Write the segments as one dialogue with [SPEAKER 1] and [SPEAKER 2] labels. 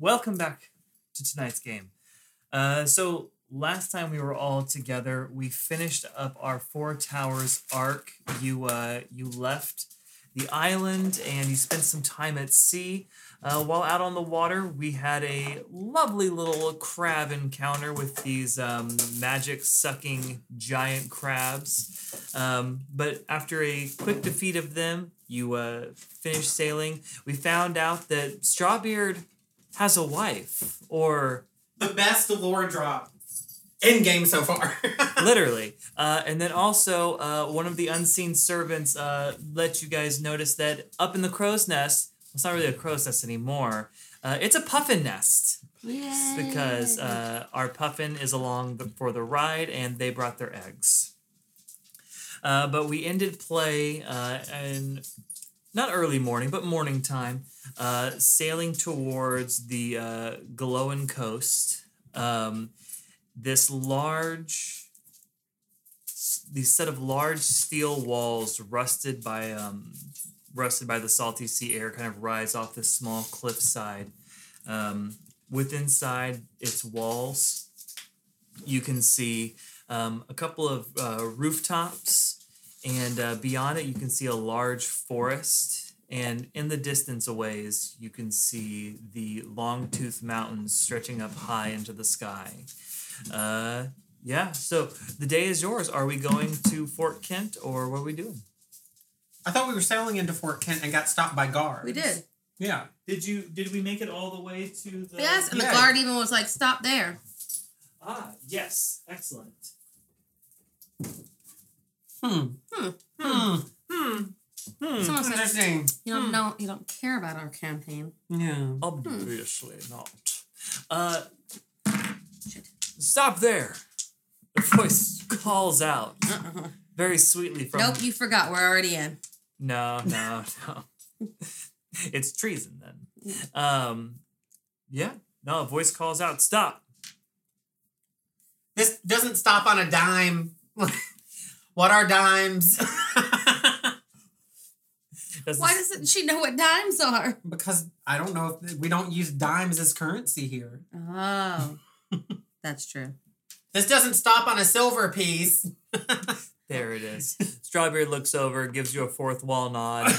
[SPEAKER 1] welcome back to tonight's game. Uh, so last time we were all together, we finished up our Four Towers arc. You uh, you left the island and you spent some time at sea. Uh, while out on the water, we had a lovely little crab encounter with these um, magic sucking giant crabs. Um, but after a quick defeat of them, you uh, finished sailing. We found out that Strawbeard has a wife, or
[SPEAKER 2] The best lore drop in game so far.
[SPEAKER 1] literally. Uh, and then also, uh, one of the unseen servants uh, let you guys notice that up in the crow's nest, it's not really a crow's nest anymore. Uh, it's a puffin nest because uh, our puffin is along the, for the ride, and they brought their eggs. Uh, but we ended play uh, in not early morning, but morning time, uh, sailing towards the uh, Galoan coast. Um, this large, these set of large steel walls, rusted by um, rusted by the salty sea air, kind of rise off this small cliffside. Um, with inside its walls, you can see um, a couple of uh, rooftops, and uh, beyond it, you can see a large forest. And in the distance a ways, you can see the long tooth mountains stretching up high into the sky. Uh, yeah, so the day is yours. Are we going to Fort Kent or what are we doing?
[SPEAKER 2] I thought we were sailing into Fort Kent and got stopped by guards.
[SPEAKER 3] We did.
[SPEAKER 2] Yeah.
[SPEAKER 1] Did you did we make it all the way to the
[SPEAKER 3] Yes, and
[SPEAKER 2] Yeah.
[SPEAKER 3] the guard even was like, "Stop there."
[SPEAKER 1] Ah, yes, excellent.
[SPEAKER 2] Hmm.
[SPEAKER 3] Hmm.
[SPEAKER 2] Hmm.
[SPEAKER 1] Hmm. Hmm.
[SPEAKER 3] Someone said,
[SPEAKER 2] Interesting.
[SPEAKER 3] "You don't
[SPEAKER 1] Hmm.
[SPEAKER 3] know. You don't care about our campaign."
[SPEAKER 2] Yeah.
[SPEAKER 1] Obviously not. Uh
[SPEAKER 3] Shit.
[SPEAKER 1] stop there. The voice calls out
[SPEAKER 3] Uh-uh.
[SPEAKER 1] very sweetly from
[SPEAKER 3] Nope, you forgot. We're already in.
[SPEAKER 1] No, no, no. it's treason then. Um yeah. No, a voice calls out, stop.
[SPEAKER 2] This doesn't stop on a dime. what are dimes?
[SPEAKER 1] Doesn't
[SPEAKER 3] Why doesn't she know what dimes are?
[SPEAKER 2] because I don't know if we don't use dimes as currency here.
[SPEAKER 3] Oh, that's true.
[SPEAKER 2] This doesn't stop on a silver piece.
[SPEAKER 1] There it is. Strawberry looks over, gives you a fourth wall nod.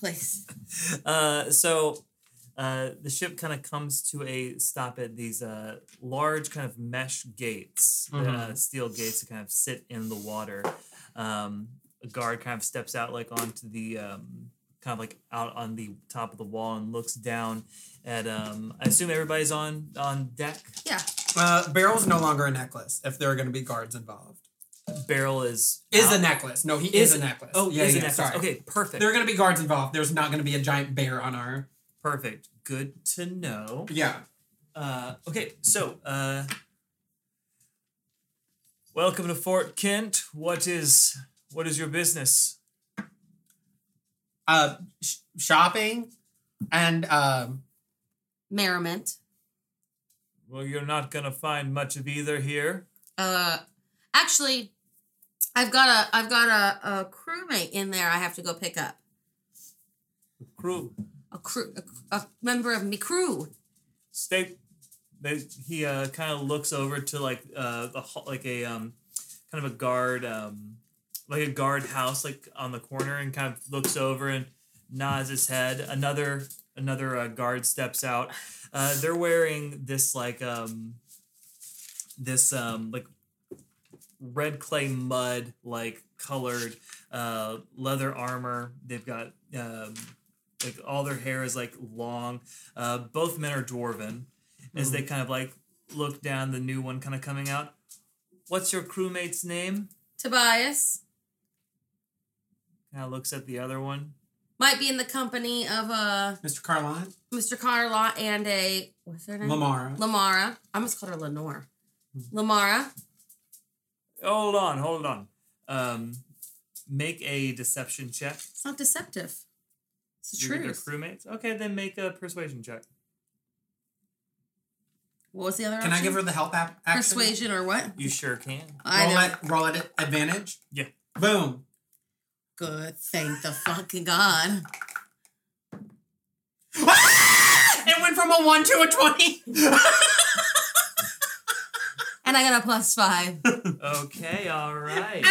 [SPEAKER 3] Please.
[SPEAKER 1] Uh, so uh, the ship kind of comes to a stop at these uh, large kind of mesh gates, uh,
[SPEAKER 2] Mhm.
[SPEAKER 1] steel gates that kind of sit in the water. Um, a guard kind of steps out like onto the um, kind of like out on the top of the wall and looks down at. Um, I assume everybody's on on deck.
[SPEAKER 3] Yeah.
[SPEAKER 2] Uh, barrel's no longer a necklace if there are going to be guards involved.
[SPEAKER 1] Barrel is
[SPEAKER 2] Is
[SPEAKER 1] out.
[SPEAKER 2] a necklace. No, he is,
[SPEAKER 1] Is-
[SPEAKER 2] a necklace.
[SPEAKER 1] Oh,
[SPEAKER 2] yeah,
[SPEAKER 1] is a
[SPEAKER 2] yeah,
[SPEAKER 1] necklace.
[SPEAKER 2] sorry.
[SPEAKER 1] Okay, perfect.
[SPEAKER 2] There are going to be guards involved. There's not going to be a giant bear on our.
[SPEAKER 1] Perfect. Good to know.
[SPEAKER 2] Yeah.
[SPEAKER 1] Uh, okay, so uh, welcome to Fort Kent. What is what is your business?
[SPEAKER 2] Uh, sh- shopping and um,
[SPEAKER 3] Merriment.
[SPEAKER 1] Well, you're not gonna find much of either here.
[SPEAKER 3] Uh, actually, I've got a I've got a, a crewmate in there. I have to go pick up
[SPEAKER 1] Crew,
[SPEAKER 3] a crew a, a member of me crew.
[SPEAKER 1] stay. They, he uh, kind of looks over to like uh, ho- like a um, kind of a guard um, like a guard house like on the corner and kind of looks over and nods his head. Another another uh, guard steps out. Uh, they're wearing this like um, this um, like red clay mud like colored uh, leather armor. They've got um, like all their hair is like long. Uh, both men are dwarven. As they kind of like look down, the new one kind of coming out. What's your crewmate's name?
[SPEAKER 3] Tobias
[SPEAKER 1] Kind of looks at the other one.
[SPEAKER 3] might be in the company of uh
[SPEAKER 2] Mr. Carline,
[SPEAKER 3] Mr. Carla and a what's her name?
[SPEAKER 2] Lamara.
[SPEAKER 3] Lamara. I almost called her Lenore. Lamara.
[SPEAKER 1] Hold on, hold on. Um, make a deception check.
[SPEAKER 3] It's not deceptive. It's the
[SPEAKER 1] You're their
[SPEAKER 3] truth.
[SPEAKER 1] crewmates. Okay, then make a persuasion check.
[SPEAKER 3] What was the other
[SPEAKER 2] Can I give her the help app? Action?
[SPEAKER 3] Persuasion or what?
[SPEAKER 1] You sure can.
[SPEAKER 3] I
[SPEAKER 2] roll it. Roll it. Advantage.
[SPEAKER 1] Yeah.
[SPEAKER 2] Boom.
[SPEAKER 3] Good. Thank the fucking God.
[SPEAKER 2] it went from a one to a twenty.
[SPEAKER 3] And I got a plus five.
[SPEAKER 1] Okay, all right.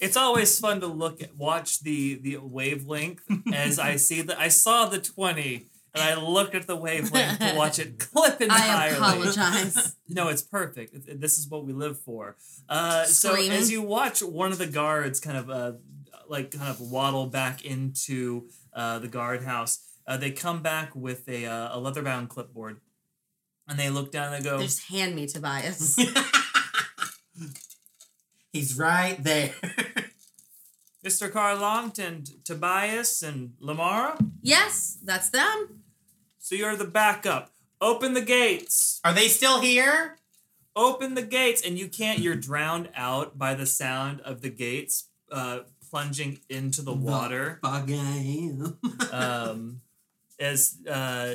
[SPEAKER 1] It's always fun to look at watch the the wavelength as I see that I saw the 20 and I looked at the wavelength to watch it clip entirely.
[SPEAKER 3] I apologize.
[SPEAKER 1] No, it's perfect. This is what we live for. Uh, so as you watch one of the guards kind of uh, like kind of waddle back into uh, the guardhouse, uh, they come back with a, uh, a leather bound clipboard, and they look down and they go,
[SPEAKER 3] They just hand me Tobias.
[SPEAKER 2] He's right there.
[SPEAKER 1] "Mr. Carlont and Tobias and Lamara,
[SPEAKER 3] yes, that's them.
[SPEAKER 1] so you're the backup. Open the gates."
[SPEAKER 2] Are they still here?
[SPEAKER 1] open the gates and you can't you're drowned out by the sound of the gates uh, plunging into the water
[SPEAKER 2] Bug I am.
[SPEAKER 1] um, as uh,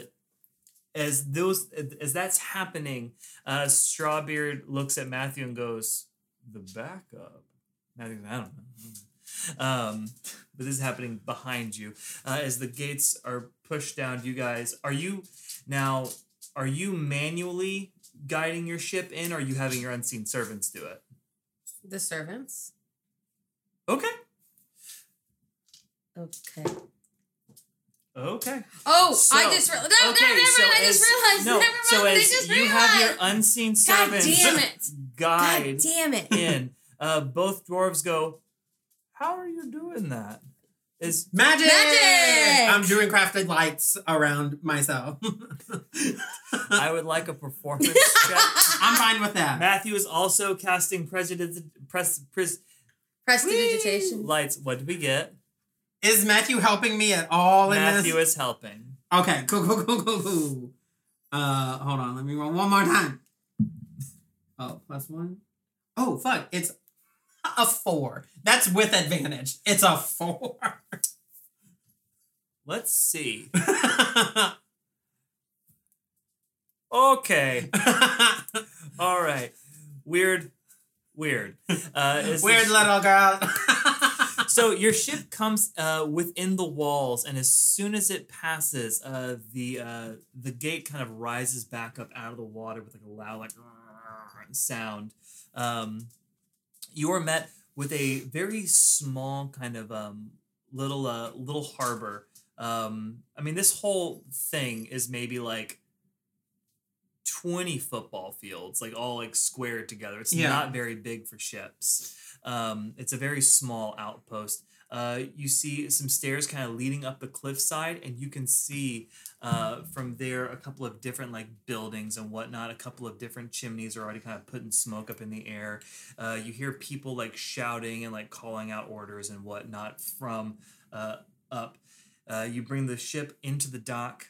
[SPEAKER 1] as those as that's happening uh, strawbeard looks at matthew and goes the backup matthew i don't know um, but this is happening behind you uh, as the gates are pushed down you guys are you now are you manually guiding your ship in or are you having your unseen servants do it
[SPEAKER 3] The servants.
[SPEAKER 1] okay
[SPEAKER 3] Okay.
[SPEAKER 1] okay
[SPEAKER 3] Oh,
[SPEAKER 1] So-
[SPEAKER 3] I just realized. No,
[SPEAKER 1] okay,
[SPEAKER 3] no, never
[SPEAKER 1] so
[SPEAKER 3] mind. I just
[SPEAKER 1] as-
[SPEAKER 3] realized.
[SPEAKER 1] no,
[SPEAKER 3] never mind.
[SPEAKER 1] so as
[SPEAKER 3] just
[SPEAKER 1] you
[SPEAKER 3] realized.
[SPEAKER 1] have your unseen servants God
[SPEAKER 3] damn it.
[SPEAKER 1] guide
[SPEAKER 3] God damn it.
[SPEAKER 1] in, uh, both dwarves go, How are you doing that? Is
[SPEAKER 2] Magic!
[SPEAKER 3] Magic!
[SPEAKER 2] I'm doing crafted lights around myself.
[SPEAKER 1] I would like a performance check.
[SPEAKER 2] I'm fine with that.
[SPEAKER 1] Matthew is also casting prejudice pres, pres,
[SPEAKER 3] Prestidigitation.
[SPEAKER 1] lights. What do we get?
[SPEAKER 2] Is Matthew helping me at all in
[SPEAKER 1] Matthew
[SPEAKER 2] this?
[SPEAKER 1] is helping.
[SPEAKER 2] Okay, cool, cool, cool, cool, cool. Uh, hold on, let me roll one more time. Oh, plus one. Oh, fuck, it's a four. That's with advantage. It's a four.
[SPEAKER 1] Let's see. Okay. All right. Weird. Weird. Uh,
[SPEAKER 2] Weird little girl.
[SPEAKER 1] So your ship comes uh, within the walls, and as soon as it passes, uh, the uh, the gate kind of rises back up out of the water with like a loud like sound. Um, you are met with a very small kind of um, little uh, little harbor. Um, I mean, this whole thing is maybe like. 20 football fields like all like squared together it's
[SPEAKER 2] Yeah.
[SPEAKER 1] not very big for ships um, it's a very small outpost. Uh, you see some stairs kind of leading up the cliffside, and you can see uh, from there a couple of different like buildings and whatnot. A couple of different chimneys are already kind of putting smoke up in the air. Uh, you hear people like shouting and like calling out orders and whatnot from uh, up. Uh, you bring the ship into the dock.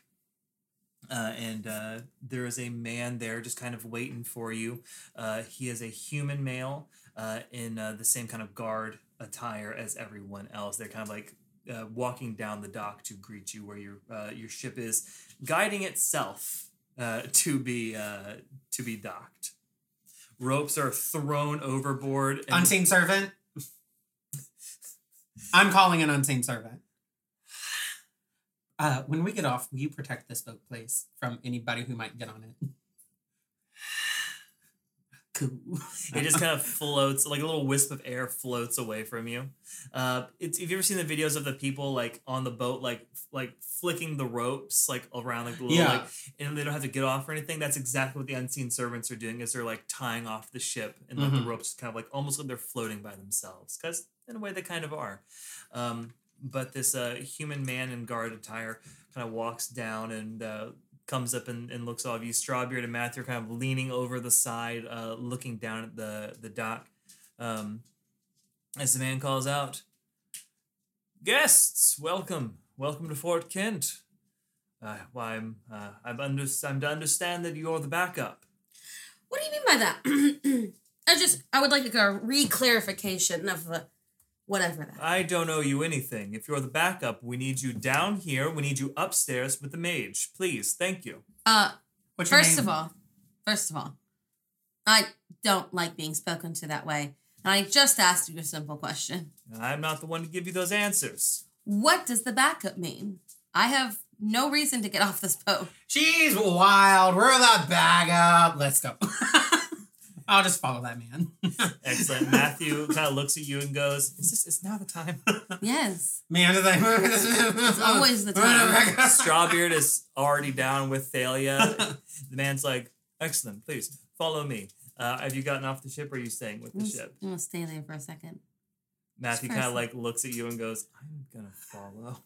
[SPEAKER 1] Uh, and uh, there is a man there just kind of waiting for you. Uh, he is a human male in the same kind of guard attire as everyone else. They're kind of like uh, walking down the dock to greet you, where your uh, your ship is guiding itself uh, to be uh, to be docked. Ropes are thrown overboard. And
[SPEAKER 2] unseen servant. I'm calling an unseen servant. Uh, when we get off, will you protect this boat, please, from anybody who might get on it? Cool.
[SPEAKER 1] it just kind of floats like a little wisp of air floats away from you uh it's have you ever seen the videos of the people like on the boat like like flicking the ropes like around like the little
[SPEAKER 2] Yeah.
[SPEAKER 1] like and they don't have to get off or anything that's exactly what the unseen servants are doing is they're like tying off the ship and like
[SPEAKER 2] Mhm.
[SPEAKER 1] the ropes kind of like almost like they're floating by themselves because in a way they kind of are um but this uh human man in guard attire kind of walks down and uh comes up and, and looks all of you. Strawbeard and Matthew are kind of leaning over the side, uh, looking down at the, the dock. Um, as the man calls out, Guests, welcome. Welcome to Fort Kent. Uh, why, I'm, uh, I'm, under, I'm to understand that you're the backup.
[SPEAKER 3] What do you mean by that? I just I would like a re-clarification of uh, whatever that.
[SPEAKER 1] I don't owe you anything. If you're the backup, we need you down here. We need you upstairs with the mage. Please, thank you.
[SPEAKER 3] Uh,
[SPEAKER 2] What's your
[SPEAKER 3] first
[SPEAKER 2] name?
[SPEAKER 3] of all, first of all, I don't like being spoken to that way, and I just asked you a simple question.
[SPEAKER 1] I'm not the one to give you those answers.
[SPEAKER 3] What does the backup mean? I have no reason to get off this boat.
[SPEAKER 2] She's wild. We're the bag up. Let's go. I'll just follow that man.
[SPEAKER 1] Excellent. Matthew kind of looks at you and goes, "Is this? Is now the time?"
[SPEAKER 3] Yes.
[SPEAKER 2] man is like,
[SPEAKER 3] It's always the time.
[SPEAKER 1] Strawbeard is already down with Thalia. The man's like, "Excellent. Please follow me." Uh, have you gotten off the ship, or are you staying with
[SPEAKER 3] I'm
[SPEAKER 1] the ship?
[SPEAKER 3] I'm gonna stay there for a second.
[SPEAKER 1] Matthew kind of like looks at you and goes, "I'm gonna follow,"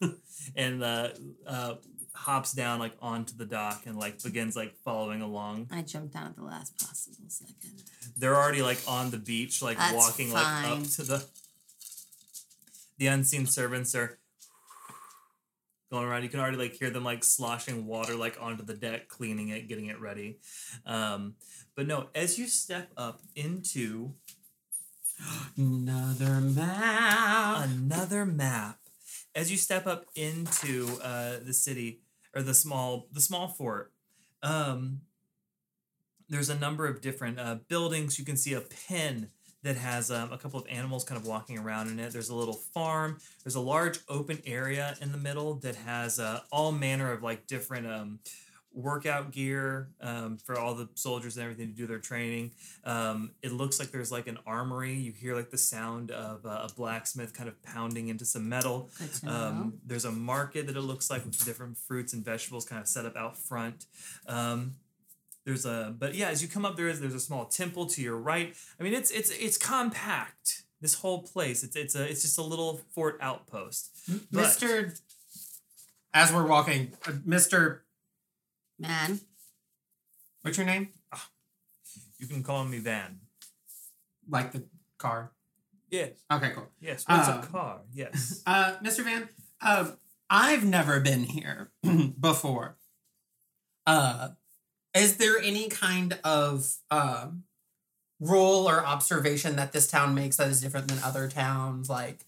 [SPEAKER 1] and uh, uh, hops down like onto the dock and like begins like following along.
[SPEAKER 3] I jumped down at the last possible second.
[SPEAKER 1] They're already like on the beach, like
[SPEAKER 3] That's
[SPEAKER 1] walking like up to the. The unseen servants are going around. You can already like hear them like sloshing water like onto the deck, cleaning it, getting it ready. Um, but no, as you step up into
[SPEAKER 2] Another map.
[SPEAKER 1] another map as you step up into uh, the city or the small the small fort. Um, there's a number of different uh, buildings. You can see a pen that has um, a couple of animals kind of walking around in it. There's a little farm. There's a large open area in the middle that has uh, all manner of like different um, workout gear um, for all the soldiers and everything to do their training um, it looks like there's like an armory. You hear like the sound of uh, a blacksmith kind of pounding into some metal.
[SPEAKER 3] Good to know.
[SPEAKER 1] Um, there's a market that it looks like with different fruits and vegetables kind of set up out front. Um, there's a but yeah, as you come up there is there's a small temple to your right. I mean it's it's it's compact. This whole place it's it's a it's just a little fort outpost. But-
[SPEAKER 2] Mr. As we're walking, uh, Mr.
[SPEAKER 3] Man,
[SPEAKER 2] What's your name?
[SPEAKER 1] You can call me Van.
[SPEAKER 2] Like the car.
[SPEAKER 1] Yes,
[SPEAKER 2] Okay, cool.
[SPEAKER 1] yes. What's
[SPEAKER 2] Uh,
[SPEAKER 1] a car? Yes.
[SPEAKER 2] Uh, Mr. Van, uh, I've never been here before. Uh, is there any kind of uh, rule or observation that this town makes that is different than other towns? Like,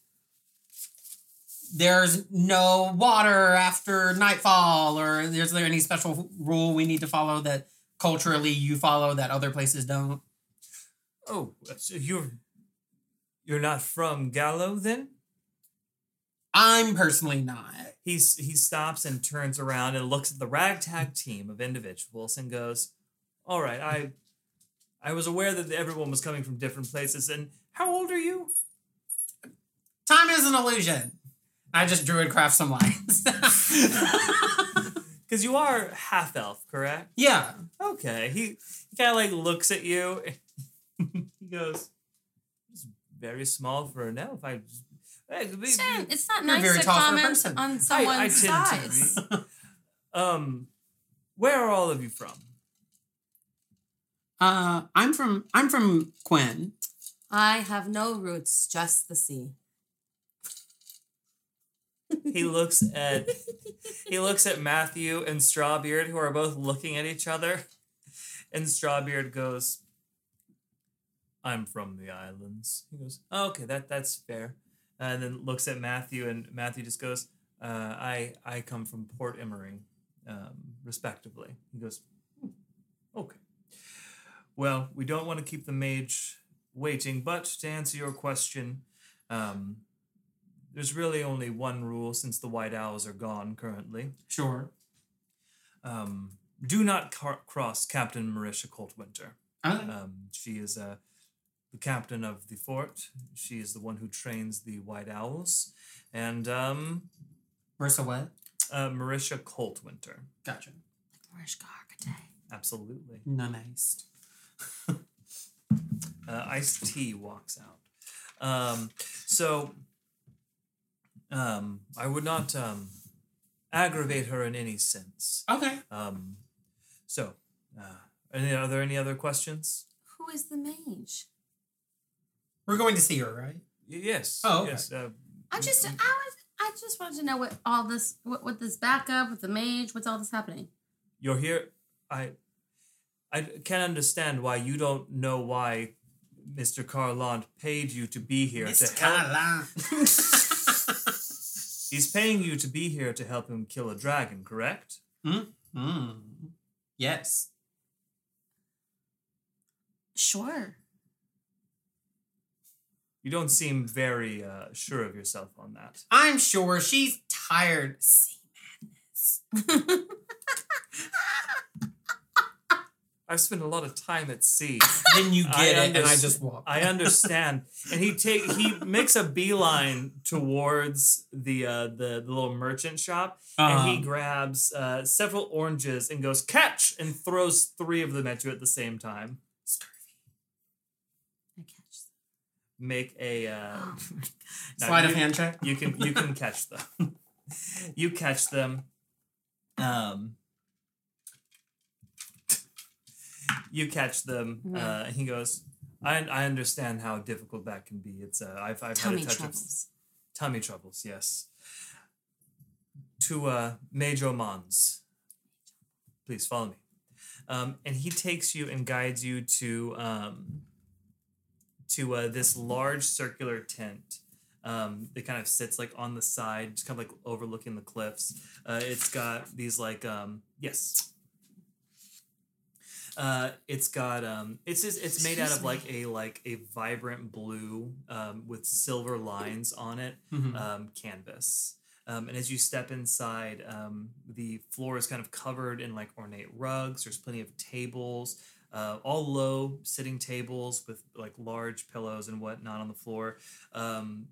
[SPEAKER 2] there's no water after nightfall, or is there any special rule we need to follow that culturally you follow that other places don't?
[SPEAKER 1] oh, so you're you're not from Gallo then?
[SPEAKER 2] I'm personally not.
[SPEAKER 1] He's he stops and turns around and looks at the ragtag team of individuals and goes, "All right, I I was aware that everyone was coming from different places. And how old are you?
[SPEAKER 2] Time is an illusion. I just druid craft some lines.
[SPEAKER 1] Because you are half elf, correct?
[SPEAKER 2] yeah.
[SPEAKER 1] Okay. He, he kind of like looks at you. he goes, "It's very small for an elf. I, I,
[SPEAKER 3] it's not- it's not
[SPEAKER 2] You're
[SPEAKER 3] nice
[SPEAKER 2] very
[SPEAKER 3] to
[SPEAKER 2] tall for a
[SPEAKER 3] comment
[SPEAKER 2] person.
[SPEAKER 3] on
[SPEAKER 1] I
[SPEAKER 3] someone's
[SPEAKER 1] tend to be. um, where are all of you from?
[SPEAKER 2] Uh, I'm from I'm from Quinn.
[SPEAKER 3] I have no roots, just the sea.
[SPEAKER 1] He looks at he looks at Matthew and Strawbeard, who are both looking at each other, and Strawbeard goes, "I'm from the islands." He goes, oh, "Okay, that that's fair," and then looks at Matthew, and Matthew just goes, uh, "I I come from Port Emery, um, respectively." He goes, "Hmm, "Okay." Well, we don't want to keep the mage waiting, but to answer your question, um, there's really only one rule since the white owls are gone currently.
[SPEAKER 2] Sure.
[SPEAKER 1] Um, do not car- cross Captain Marisha Coltwinter.
[SPEAKER 2] Uh,
[SPEAKER 1] Um, she is uh, the captain of the fort. She is the one who trains the white owls. And um,
[SPEAKER 2] Marissa, what?
[SPEAKER 1] uh, Marisha Coltwinter.
[SPEAKER 2] Gotcha.
[SPEAKER 3] Mariska Hargitay.
[SPEAKER 1] Absolutely.
[SPEAKER 2] No, nice.
[SPEAKER 1] Uh, Ice-T walks out. Um, so um, I would not um, aggravate her in any sense.
[SPEAKER 2] Okay.
[SPEAKER 1] Um, so, uh, any, are there any other questions?
[SPEAKER 3] Who is the mage?
[SPEAKER 2] We're going to see her, right?
[SPEAKER 1] Y- yes.
[SPEAKER 2] Oh, okay.
[SPEAKER 1] yes. Uh,
[SPEAKER 3] I just, I was, I just wanted to know what all this, what, what this backup with the mage, what's all this happening?
[SPEAKER 1] you're here. I, I can't understand why you don't know why Mr. Carlont paid you to be here
[SPEAKER 2] Miss
[SPEAKER 1] to help.
[SPEAKER 2] Carla.
[SPEAKER 1] He's paying you to be here to help him kill a dragon, correct?
[SPEAKER 2] Hmm. Yes.
[SPEAKER 3] Sure.
[SPEAKER 1] You don't seem very uh, sure of yourself on that.
[SPEAKER 2] I'm sure she's tired. Sea madness.
[SPEAKER 3] travels.
[SPEAKER 1] I've spent a lot of time at sea.
[SPEAKER 2] then you
[SPEAKER 1] I
[SPEAKER 2] get it, and I just walk.
[SPEAKER 1] I understand. And he take he makes a beeline towards the uh, the, the little merchant shop, and he
[SPEAKER 2] Um,
[SPEAKER 1] grabs uh, several oranges and goes catch and throws three of them at you at the same time. Scurvy.
[SPEAKER 3] I catch them.
[SPEAKER 1] Make a uh,
[SPEAKER 3] them.
[SPEAKER 1] now
[SPEAKER 2] sleight of hand check.
[SPEAKER 1] You can you can catch them. you catch them. Um. You catch them.
[SPEAKER 3] Mhm.
[SPEAKER 1] Uh, he goes. I, I understand how difficult that can be. It's uh, I've I've
[SPEAKER 3] Tummy
[SPEAKER 1] had a touch
[SPEAKER 3] troubles.
[SPEAKER 1] of tummy troubles. Yes. To uh, Major Mons. Please follow me. Um, and he takes you and guides you to um, to uh, this large circular tent um, that kind of sits like on the side, just kind of like overlooking the cliffs. Uh, it's got these like um, yes. Uh, it's got um, it's just, it's made out
[SPEAKER 3] Excuse
[SPEAKER 1] of like a like a vibrant blue um, with silver lines on it
[SPEAKER 2] Mhm.
[SPEAKER 1] um, canvas. Um, and as you step inside, um, the floor is kind of covered in like ornate rugs. There's plenty of tables, uh, all low sitting tables with like large pillows and whatnot on the floor. Um,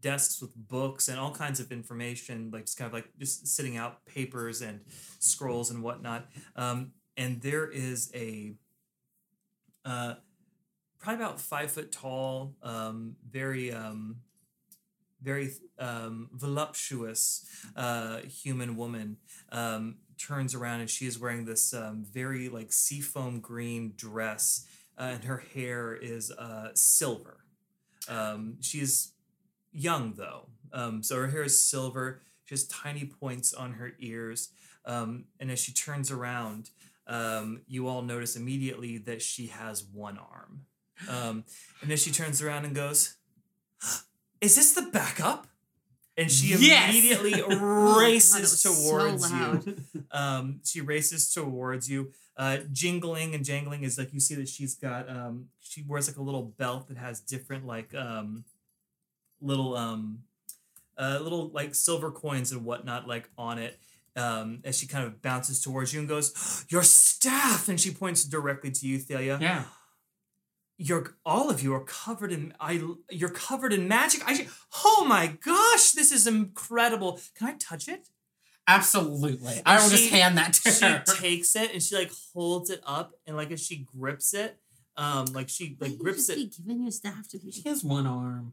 [SPEAKER 1] desks with books and all kinds of information, like just kind of like just sitting out papers and scrolls and whatnot. Um, and there is a uh, probably about five foot tall, um, very um, very um, voluptuous uh, human woman um, turns around and she is wearing this um, very like seafoam green dress uh, and her hair is uh, silver. Um, she's young though, um, so her hair is silver. She has tiny points on her ears, um, and as she turns around, um, you all notice immediately that she has one arm. Um, and then she turns around and goes, "Is this the backup?" And she
[SPEAKER 2] Yes!
[SPEAKER 1] immediately
[SPEAKER 3] Oh God,
[SPEAKER 1] races
[SPEAKER 3] so
[SPEAKER 1] towards you. Um, she races towards you, uh, jingling and jangling. Is like you see that she's got. Um, she wears like a little belt that has different like um, little um, uh, little like silver coins and whatnot like on it. Um, as she kind of bounces towards you and goes, "Your staff!" And she points directly to you, Thalia
[SPEAKER 2] yeah.
[SPEAKER 1] you're all of you are covered in I you're covered in magic. I oh my gosh, this is incredible. Can I touch it?
[SPEAKER 2] Absolutely. I will just
[SPEAKER 1] she-
[SPEAKER 2] hand that to
[SPEAKER 1] She
[SPEAKER 2] her.
[SPEAKER 1] takes it and she like holds it up and like as she grips it, um like she like
[SPEAKER 3] Wouldn't you
[SPEAKER 1] grips
[SPEAKER 3] just
[SPEAKER 1] it
[SPEAKER 3] be giving your staff to
[SPEAKER 2] me.
[SPEAKER 3] She
[SPEAKER 2] has one arm.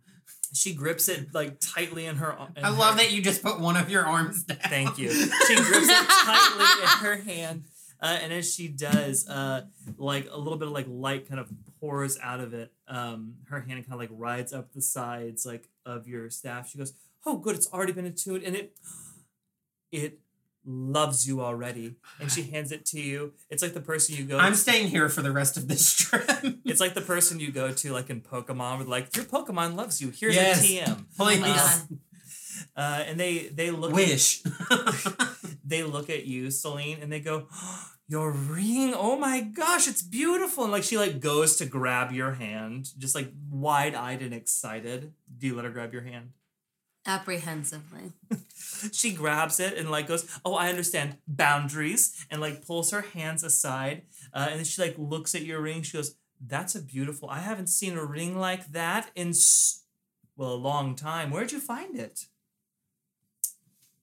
[SPEAKER 1] She grips it like tightly in her in
[SPEAKER 2] I love
[SPEAKER 1] her-
[SPEAKER 2] that you just put one of your arms down.
[SPEAKER 1] Thank you. She grips it tightly in her hand, uh, and as she does, uh, like a little bit of like light kind of pours out of it. Um, her hand kind of like rides up the sides like of your staff. She goes, "Oh, good, it's already been attuned, and it it loves you already." And she hands it to you. It's like the person you go.
[SPEAKER 2] I'm staying here for the rest of this trip.
[SPEAKER 1] it's like the person you go to like in Pokemon with like your Pokemon loves you. Here's
[SPEAKER 2] Yes.
[SPEAKER 1] a TM.
[SPEAKER 2] Please.
[SPEAKER 3] Oh my God.
[SPEAKER 1] Uh, and they they look
[SPEAKER 2] Wish.
[SPEAKER 1] they look at you, Celine, and they go, "Your ring! Oh my gosh, it's beautiful!" And like she like goes to grab your hand, just like wide eyed and excited. Do you let her grab your hand?
[SPEAKER 3] Apprehensively.
[SPEAKER 1] She grabs it and like goes, "Oh, I understand boundaries," and like pulls her hands aside, uh, and then she like looks at your ring. She goes, "That's a beautiful. I haven't seen a ring like that in." S- well, a long time. Where'd you find it?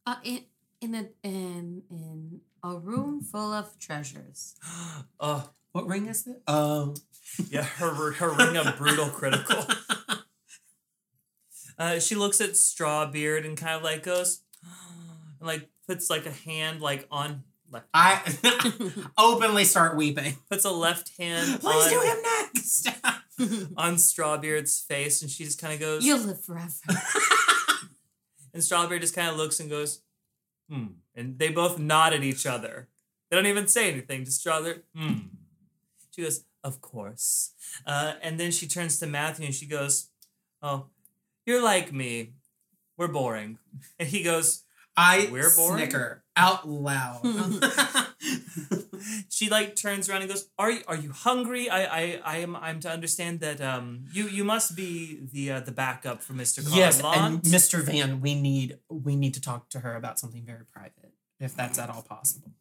[SPEAKER 3] Uh, in in a in in a room full of treasures.
[SPEAKER 1] oh,
[SPEAKER 2] what ring is it? Oh.
[SPEAKER 1] yeah, her her ring of brutal critical. Uh, she looks at Strawbeard and kind of like goes, and like puts like a hand like on left.
[SPEAKER 2] I openly start weeping.
[SPEAKER 1] puts a left hand
[SPEAKER 2] Please do him next.
[SPEAKER 1] on Strawbeard's face, and she just kind of goes.
[SPEAKER 3] You'll live forever.
[SPEAKER 1] And Strawbeard just kind of looks and goes, hmm. And they both nod at each other. They don't even say anything. Just Strawbeard, hmm. She goes, of course. Uh, and then she turns to Matthew and she goes, oh, you're like me. We're boring. And he goes,
[SPEAKER 2] I
[SPEAKER 1] We're boring?
[SPEAKER 2] snicker out loud.
[SPEAKER 1] she like turns around and goes, "Are you are you hungry? I I I am I'm to understand that um you you must be the uh, the backup for Mr.
[SPEAKER 2] yes, and Mr. Van, we need we need to talk to her about something very private. if that's at all possible.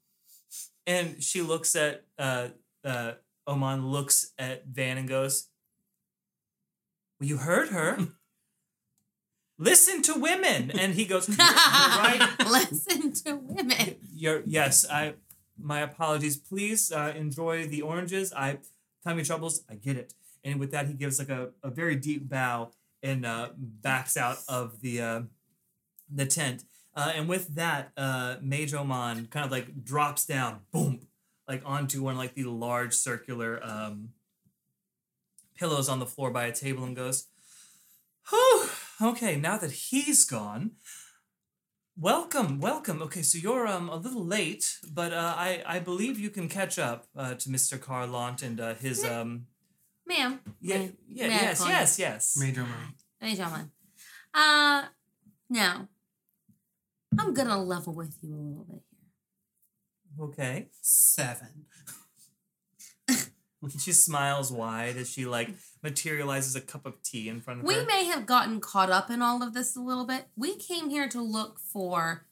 [SPEAKER 1] And she looks at uh uh Oman looks at Van and goes, Well, you heard her. Listen to women. And he goes, "You're right.
[SPEAKER 3] Listen to women.
[SPEAKER 1] You're yes, I my apologies. Please uh, enjoy the oranges. I time your troubles, I get it. And with that he gives like a, a very deep bow and uh, backs out of the uh, the tent. Uh, and with that, uh, Mage Oman kind of like drops down, boom, like onto one of like the large circular um, pillows on the floor by a table and goes, Whew, okay, now that he's gone, welcome, welcome. Okay, so you're um a little late, but uh, I I believe you can catch up uh, to Mr. Carlont and uh, his um
[SPEAKER 3] Ma'am.
[SPEAKER 1] yeah
[SPEAKER 3] May-
[SPEAKER 1] yeah
[SPEAKER 3] may I
[SPEAKER 1] yes
[SPEAKER 3] call you-
[SPEAKER 1] yes yes
[SPEAKER 2] Major man.
[SPEAKER 3] Ladies and gentlemen. Uh, now, I'm gonna level with you a little bit here.
[SPEAKER 1] okay.
[SPEAKER 2] Seven.
[SPEAKER 1] She smiles wide as she like materializes a cup of tea in front of
[SPEAKER 3] We
[SPEAKER 1] her.
[SPEAKER 3] may have gotten caught up in all of this a little bit. We came here to look for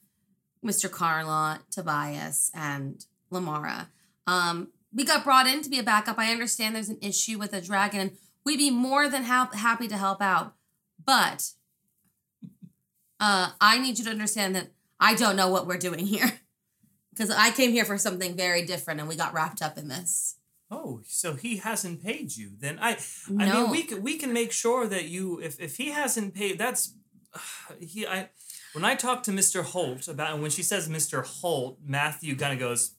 [SPEAKER 3] Mr. Carla, Tobias, and Lamara. Um, we got brought in to be a backup. I understand there's an issue with a dragon, we'd be more than hap- happy to help out. But uh, I need you to understand that I don't know what we're doing here. Because I came here for something very different, and we got wrapped up in this.
[SPEAKER 1] Oh, so he hasn't paid you? Then I, I
[SPEAKER 3] No.
[SPEAKER 1] mean, we can we can make sure that you, if if he hasn't paid, that's he. I when I talked to Mister Holt about, and when she says Mister Holt, Matthew kind of goes,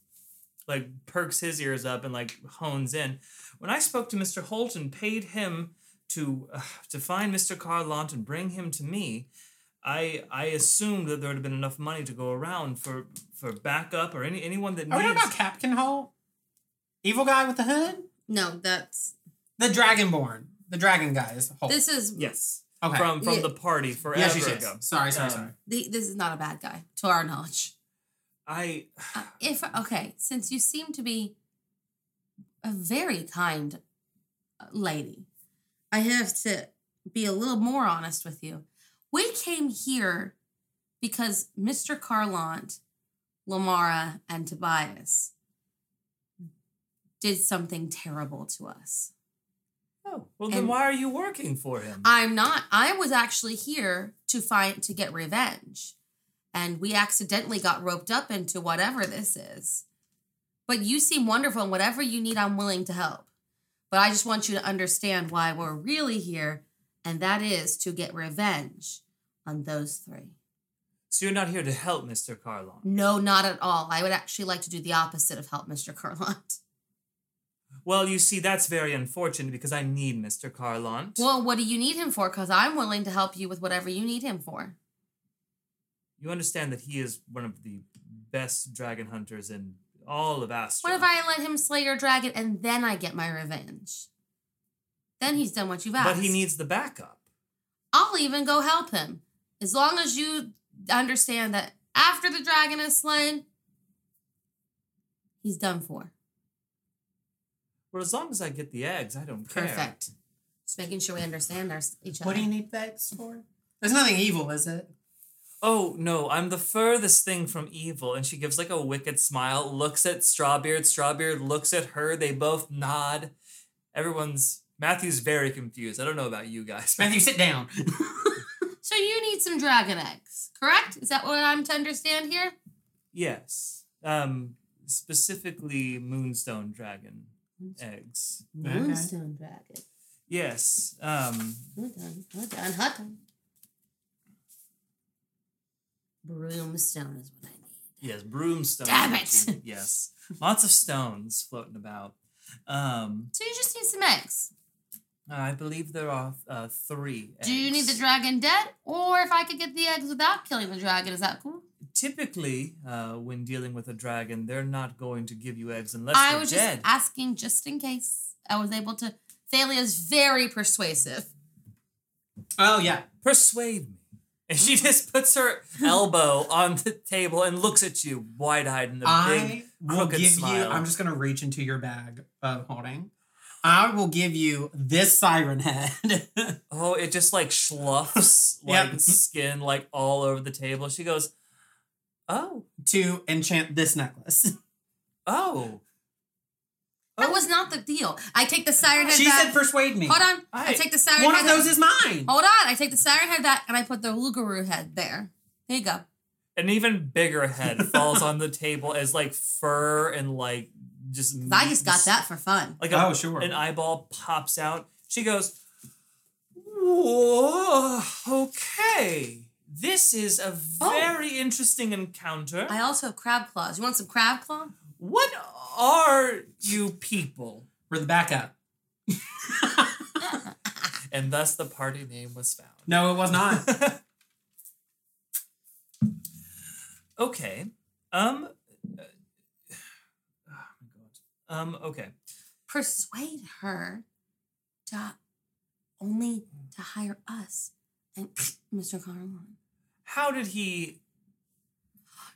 [SPEAKER 1] like perks his ears up and like hones in. When I spoke to Mister Holt and paid him to uh, to find Mister Carlont and bring him to me. I I assumed that there would have been enough money to go around for for backup or any anyone that
[SPEAKER 2] Are we
[SPEAKER 1] needs.
[SPEAKER 2] talking about Captain Holt? Evil guy with the hood?
[SPEAKER 3] No, that's
[SPEAKER 2] The Dragonborn. The dragon guy is Holt.
[SPEAKER 3] this is
[SPEAKER 1] yes,
[SPEAKER 2] okay.
[SPEAKER 1] from from
[SPEAKER 3] Yeah.
[SPEAKER 1] the party forever
[SPEAKER 2] yes, yes, yes.
[SPEAKER 1] ago.
[SPEAKER 2] Sorry, sorry,
[SPEAKER 1] Um,
[SPEAKER 2] sorry.
[SPEAKER 3] the, this is not a bad guy to our knowledge.
[SPEAKER 1] I
[SPEAKER 3] Uh, if okay, since you seem to be a very kind uh, lady, I have to be a little more honest with you. We came here because Mr. Carlont, Lamara, and Tobias did something terrible to us.
[SPEAKER 1] oh well then
[SPEAKER 3] And-
[SPEAKER 1] why are you working for him?
[SPEAKER 3] I'm not. I was actually here to find to get revenge. And we accidentally got roped up into whatever this is. But you seem wonderful and whatever you need I'm willing to help. But I just want you to understand why we're really here and that is to get revenge on those three.
[SPEAKER 1] so you're not here to help Mr. Carlon.
[SPEAKER 3] No, not at all. I would actually like to do the opposite of help Mr. Carlont.
[SPEAKER 1] Well, you see, that's very unfortunate because I need Mr. Carlon.
[SPEAKER 3] Well, what do you need him for? Because I'm willing to help you with whatever you need him for.
[SPEAKER 1] you understand that he is one of the best dragon hunters in all of Astra.
[SPEAKER 3] What if I let him slay your dragon and then I get my revenge? Then he's done what you've asked.
[SPEAKER 1] But he needs the backup.
[SPEAKER 3] I'll even go help him. As long as you understand that after the dragon is slain, he's done for.
[SPEAKER 1] Well, as long as I get the eggs, I don't care.
[SPEAKER 3] Perfect. Just making sure we understand our, each other.
[SPEAKER 2] What do you need eggs for? There's nothing evil, is it?
[SPEAKER 1] Oh no, I'm the furthest thing from evil. And she gives like a wicked smile, looks at Strawbeard. Strawbeard looks at her. They both nod. Everyone's Matthew's very confused. I don't know about you guys.
[SPEAKER 2] Matthew, sit down.
[SPEAKER 3] So you need some dragon eggs, correct? Is that what I'm to understand here?
[SPEAKER 1] Yes. Um, specifically Moonstone Dragon eggs.
[SPEAKER 2] Okay.
[SPEAKER 3] Moonstone dragon.
[SPEAKER 1] Yes. Um,
[SPEAKER 3] Hot done, hot done, hot done. Broomstone is what I need.
[SPEAKER 1] yes, broomstone.
[SPEAKER 3] Damn it!
[SPEAKER 1] Yes. Lots of stones floating about. Um,
[SPEAKER 3] So you just need some eggs.
[SPEAKER 1] I believe there are uh, three.
[SPEAKER 3] Do you need the dragon dead? Or if I could get the eggs without killing the dragon, is that cool?
[SPEAKER 1] Typically, uh, when dealing with a dragon, they're not going to give you eggs unless
[SPEAKER 3] I
[SPEAKER 1] they're
[SPEAKER 3] was
[SPEAKER 1] dead.
[SPEAKER 3] just asking just in case. I was able to. Thalia's very persuasive.
[SPEAKER 2] oh, yeah.
[SPEAKER 1] Persuade me. And she just puts her elbow on the table and looks at you wide eyed in a big
[SPEAKER 2] I will
[SPEAKER 1] crooked
[SPEAKER 2] give
[SPEAKER 1] smile.
[SPEAKER 2] you, I'm just going to reach into your bag of holding. I will give you this siren head.
[SPEAKER 1] Oh, it just like sloughs like
[SPEAKER 2] Yep.
[SPEAKER 1] skin like all over the table. She goes, Oh.
[SPEAKER 2] to enchant this necklace.
[SPEAKER 1] Oh.
[SPEAKER 3] That
[SPEAKER 1] Oh.
[SPEAKER 3] was not the deal. I take the siren head
[SPEAKER 2] She
[SPEAKER 3] back.
[SPEAKER 2] said persuade me.
[SPEAKER 3] Hold on. I,
[SPEAKER 1] I-
[SPEAKER 3] take the siren head.
[SPEAKER 2] One
[SPEAKER 3] head
[SPEAKER 2] of those is mine.
[SPEAKER 3] Hold on. I take the siren head back and I put the Lugaroo head there. There you go.
[SPEAKER 1] An even bigger head falls on the table as like fur and like just.
[SPEAKER 3] I just got that for fun.
[SPEAKER 1] Like a,
[SPEAKER 2] Oh, sure.
[SPEAKER 1] An eyeball pops out. She goes, Whoa, okay. This is a
[SPEAKER 3] Oh.
[SPEAKER 1] very interesting encounter.
[SPEAKER 3] I also have crab claws. You want some crab claw?
[SPEAKER 1] what are you people?
[SPEAKER 2] We're the backup.
[SPEAKER 1] And thus the party name was found.
[SPEAKER 2] No, it was not.
[SPEAKER 1] okay. Um. uh, oh my god. Um. Okay.
[SPEAKER 3] Persuade her to only to hire us and Mr. Carlon.
[SPEAKER 1] How did he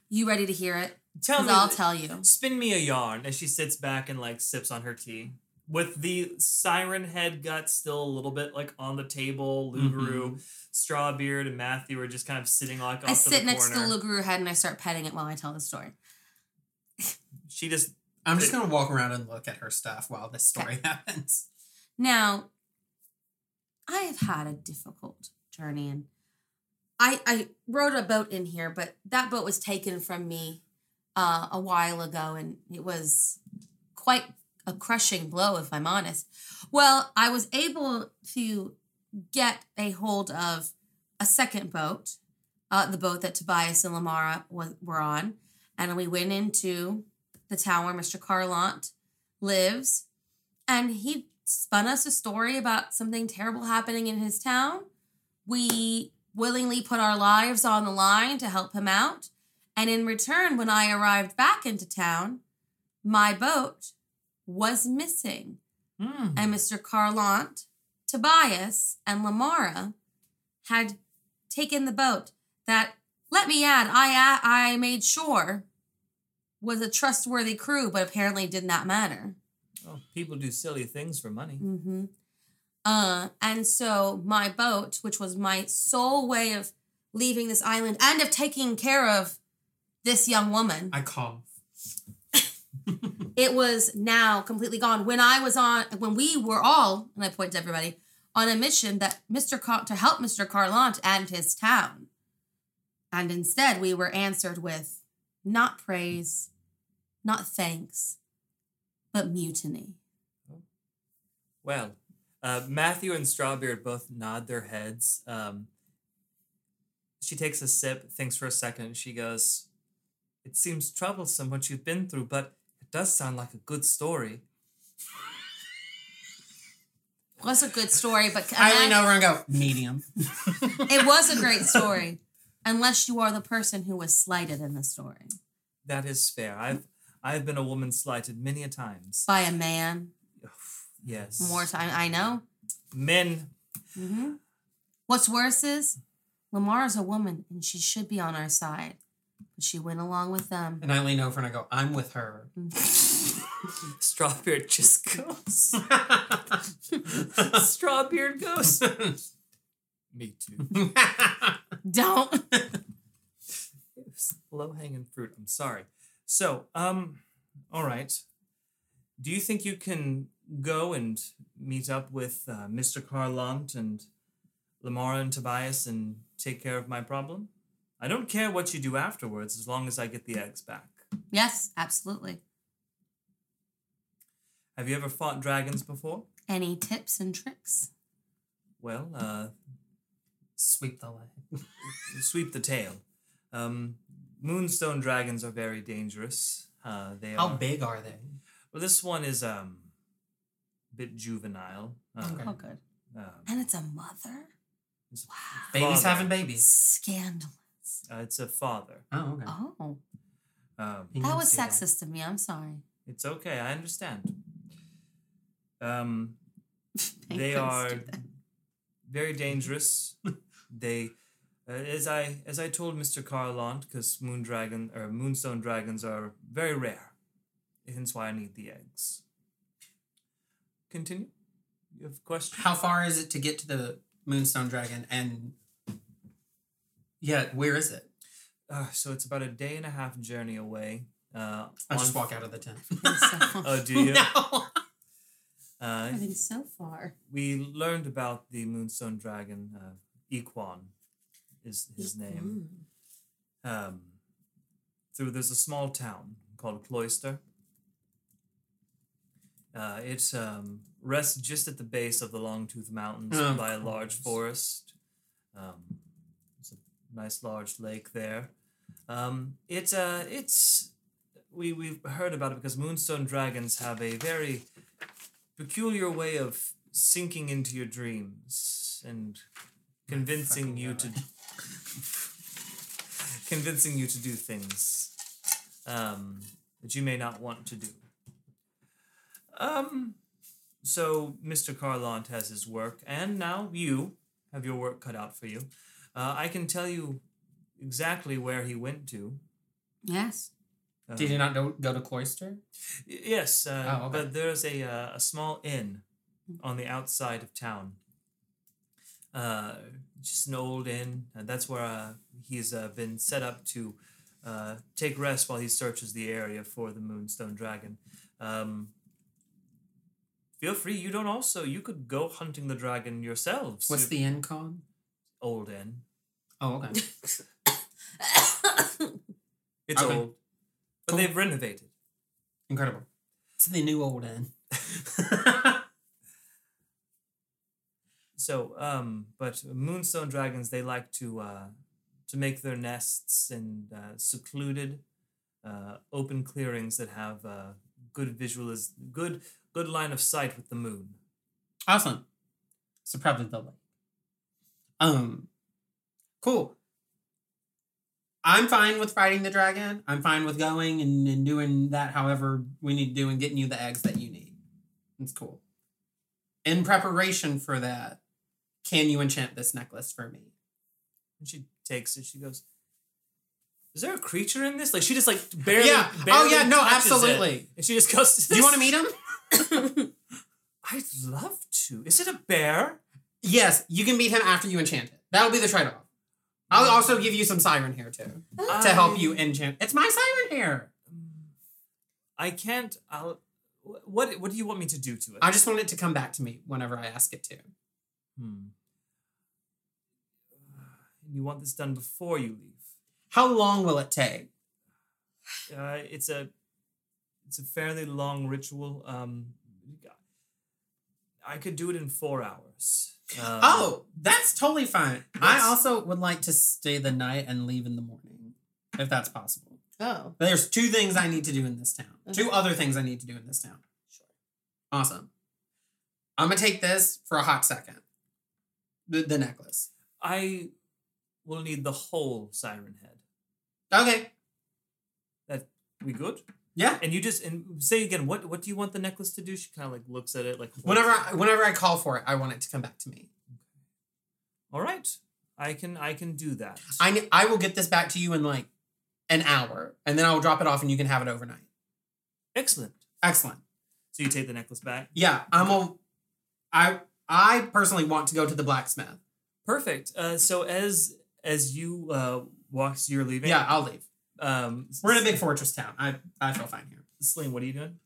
[SPEAKER 3] You ready to hear it?
[SPEAKER 1] tell me?
[SPEAKER 3] I'll tell you.
[SPEAKER 1] Spin me a yarn as she sits back and like sips on her tea. With the siren head gut still a little bit like on the table, Lugaroo, mm-hmm. Strawbeard, and Matthew are just kind of sitting like off
[SPEAKER 3] I
[SPEAKER 1] to
[SPEAKER 3] sit
[SPEAKER 1] the
[SPEAKER 3] next to the
[SPEAKER 1] corner.
[SPEAKER 3] Lugaroo head and I start petting it while I tell the story.
[SPEAKER 1] she just
[SPEAKER 2] I'm just gonna walk around and look at her stuff while this story happens.
[SPEAKER 3] Now, I have had a difficult journey and I I wrote a boat in here, but that boat was taken from me uh, a while ago and it was quite a crushing blow if I'm honest. Well, I was able to get a hold of a second boat, uh, the boat that Tobias and Lamara was, were on, and we went into the town where Mr. Carlont lives, and he spun us a story about something terrible happening in his town. We willingly put our lives on the line to help him out. And in return, when I arrived back into town, my boat was missing.
[SPEAKER 1] Hmm.
[SPEAKER 3] And Mr. Carlont, Tobias, and Lamara had taken the boat that, let me add, I, I made sure was a trustworthy crew, but apparently did not matter.
[SPEAKER 1] Oh, people do silly things for money.
[SPEAKER 3] Mm-hmm. Uh, and so my boat, which was my sole way of leaving this island and of taking care of this young woman,
[SPEAKER 2] I cough.
[SPEAKER 3] it was now completely gone. When I was on, when we were all, and I point to everybody, on a mission that Mr. Car- to help Mr. Carlont and his town, and instead we were answered with not praise, not thanks, but mutiny.
[SPEAKER 1] Well, uh, Matthew and Strawbeard both nod their heads. Um, she takes a sip, thinks for a second, and she goes, It seems troublesome what you've been through, but it does sound like a good story.
[SPEAKER 3] was a good story, but
[SPEAKER 2] I lean over and go, medium.
[SPEAKER 3] it was a great story, unless you are the person who was slighted in the story
[SPEAKER 1] That is fair. I've I've been a woman slighted many a times.
[SPEAKER 3] by a man.
[SPEAKER 1] Yes.
[SPEAKER 3] More time, I know.
[SPEAKER 1] men.
[SPEAKER 3] hmm What's worse is Lamar is a woman, and she should be on our side, but she went along with them.
[SPEAKER 2] And I lean over and I go, I'm with her.
[SPEAKER 1] Strawbeard just goes. Strawbeard goes. Me too.
[SPEAKER 3] Don't.
[SPEAKER 1] Low hanging fruit. I'm sorry. So, um, all right. Do you think you can go and meet up with uh, Mr. Carlont and Lamara and Tobias and take care of my problem? I don't care what you do afterwards as long as I get the eggs back.
[SPEAKER 3] yes, absolutely.
[SPEAKER 1] Have you ever fought dragons before?
[SPEAKER 3] Any tips and tricks?
[SPEAKER 1] Well, uh,
[SPEAKER 2] Sweep the leg.
[SPEAKER 1] sweep the tail. Um, moonstone dragons are very dangerous. Uh, they
[SPEAKER 2] How
[SPEAKER 1] are.
[SPEAKER 2] big are they?
[SPEAKER 1] Well, this one is um, a bit juvenile. Uh,
[SPEAKER 2] Okay.
[SPEAKER 3] Oh, good.
[SPEAKER 1] um,
[SPEAKER 3] And it's a mother?
[SPEAKER 1] it's a
[SPEAKER 3] Wow.
[SPEAKER 2] Babies
[SPEAKER 1] father.
[SPEAKER 2] having babies.
[SPEAKER 3] Scandalous.
[SPEAKER 1] Uh, it's a father.
[SPEAKER 2] Oh, okay.
[SPEAKER 3] Oh,
[SPEAKER 1] Um,
[SPEAKER 3] that was
[SPEAKER 2] say
[SPEAKER 3] sexist of me. I'm sorry.
[SPEAKER 1] it's okay. I understand. Um, they are very dangerous. they, uh, as I as I told Mister Carlont, because moon dragon or moonstone dragons are very rare, hence why I need the eggs. Continue. You have a question?
[SPEAKER 2] How far is it to get to the Moonstone Dragon? And yeah, where is it?
[SPEAKER 1] Uh, so it's about a day and a half journey away. Uh,
[SPEAKER 2] I just
[SPEAKER 1] on-
[SPEAKER 2] walk out of the tent.
[SPEAKER 1] Oh, do you?
[SPEAKER 2] No.
[SPEAKER 1] Uh,
[SPEAKER 3] Everything so far.
[SPEAKER 1] we learned about the Moonstone Dragon. Uh, Equan is his name. Um, through there's a small town called Cloister. Uh, it um, rests just at the base of the Longtooth Mountains
[SPEAKER 2] Of
[SPEAKER 1] by a large forest. Um, it's a nice large lake there. Um, it's uh, it's we we've heard about it because Moonstone dragons have a very peculiar way of sinking into your dreams and convincing you to convincing you to do things um, that you may not want to do. Um, so Mr. Carlont has his work, and now you have your work cut out for you. Uh, I can tell you exactly where he went to.
[SPEAKER 3] Yes.
[SPEAKER 1] Uh,
[SPEAKER 2] Did you not go, go to Cloister?
[SPEAKER 1] Y- Yes, uh,
[SPEAKER 2] Oh, okay.
[SPEAKER 1] but there's a uh, a small inn on the outside of town. Uh, just an old inn, and that's where uh, he's uh, been set up to uh, take rest while he searches the area for the Moonstone Dragon. Um, feel free. You don't also. You could go hunting the dragon yourselves.
[SPEAKER 2] What's
[SPEAKER 1] You-
[SPEAKER 2] the inn called?
[SPEAKER 1] old inn?
[SPEAKER 2] Oh, okay.
[SPEAKER 1] It's
[SPEAKER 2] Okay.
[SPEAKER 1] old, but
[SPEAKER 2] Cool.
[SPEAKER 1] they've renovated.
[SPEAKER 2] Incredible. It's the new old inn.
[SPEAKER 1] So, um, but moonstone dragons they like to uh, to make their nests in uh, secluded, uh, open clearings that have uh, good visualiz good good line of sight with the moon.
[SPEAKER 2] Awesome. So probably the lake. Um, cool. I'm fine with fighting the dragon. I'm fine with going and, and doing that however we need to do and getting you the eggs that you need. It's cool. In preparation for that, can you enchant this necklace for me?
[SPEAKER 1] And she takes it. She goes, "Is there a creature in this?" Like she just like barely.
[SPEAKER 2] yeah. Oh yeah. No.
[SPEAKER 1] touches it.
[SPEAKER 2] Absolutely.
[SPEAKER 1] And she just goes.
[SPEAKER 2] Do you want to meet him?
[SPEAKER 1] I'd love to. Is it a bear?
[SPEAKER 2] yes. You can meet him after you enchant it. That'll be the trade-off. I'll also give you some siren hair too to help you enchant. It's my siren hair.
[SPEAKER 1] I can't. I'll. What What do you want me to do to it?
[SPEAKER 2] I just want it to come back to me whenever I ask it to.
[SPEAKER 1] Hmm. You want this done before you leave.
[SPEAKER 2] How long will it take?
[SPEAKER 1] Uh, it's a it's a fairly long ritual. Um, I could do it in four hours. Um,
[SPEAKER 2] oh, that's totally fine. I also would like to stay the night and leave in the morning, if that's possible.
[SPEAKER 3] oh.
[SPEAKER 2] There's two things I need to do in this town. Two other things I need to do in this town.
[SPEAKER 3] Sure.
[SPEAKER 2] Awesome. I'm gonna take this for a hot second. The, the necklace.
[SPEAKER 1] I will need the whole siren head.
[SPEAKER 2] Okay.
[SPEAKER 1] That we good?
[SPEAKER 2] Yeah.
[SPEAKER 1] And you just and say again. What What do you want the necklace to do? She kind of like looks at it like
[SPEAKER 2] Whenever. I, whenever I call for it, I want it to come back to me.
[SPEAKER 1] All right, I can I can do that.
[SPEAKER 2] I I will get this back to you in like an hour, and then I will drop it off, and you can have it overnight.
[SPEAKER 1] Excellent.
[SPEAKER 2] Excellent.
[SPEAKER 1] So you take the necklace back.
[SPEAKER 2] Yeah, I'm a. I I personally want to go to the blacksmith.
[SPEAKER 1] Perfect. Uh, so as as you uh, walk, so you're leaving.
[SPEAKER 2] Yeah, I'll leave.
[SPEAKER 1] Um,
[SPEAKER 2] We're in a big fortress town. I I feel fine here.
[SPEAKER 1] Sling, what are you doing?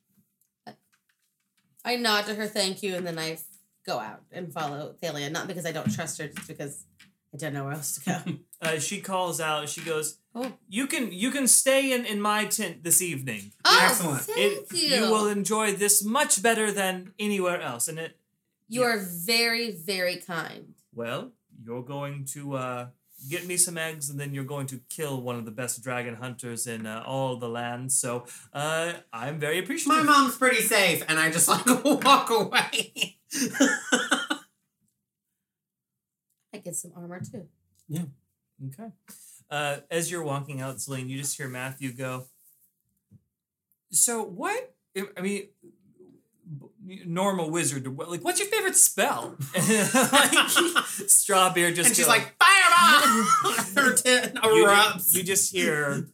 [SPEAKER 3] I nod to her thank you and then I go out and follow Thalia. Not because I don't trust her, just because I don't know where else to go.
[SPEAKER 1] Uh, she calls out. She goes,
[SPEAKER 3] Oh.
[SPEAKER 1] "You can you can stay in in my tent this evening.
[SPEAKER 3] Oh,
[SPEAKER 2] Excellent.
[SPEAKER 3] thank
[SPEAKER 1] It,
[SPEAKER 3] you.
[SPEAKER 1] will enjoy this much better than anywhere else. And it
[SPEAKER 3] You are very, very kind.
[SPEAKER 1] well, you're going to uh, get me some eggs, and then you're going to kill one of the best dragon hunters in uh, all the land. So uh, I'm very appreciative.
[SPEAKER 2] My mom's pretty safe, and I just like walk away.
[SPEAKER 3] I get some armor too. Yeah.
[SPEAKER 1] Okay. Uh, as you're walking out, Celine, you just hear Matthew go. So what? I mean, normal wizard. Like, what's your favorite spell? like, Strawbeard just
[SPEAKER 2] and she's
[SPEAKER 1] go-
[SPEAKER 2] like, fireball! Her tent
[SPEAKER 1] you,
[SPEAKER 2] erupts.
[SPEAKER 1] you just hear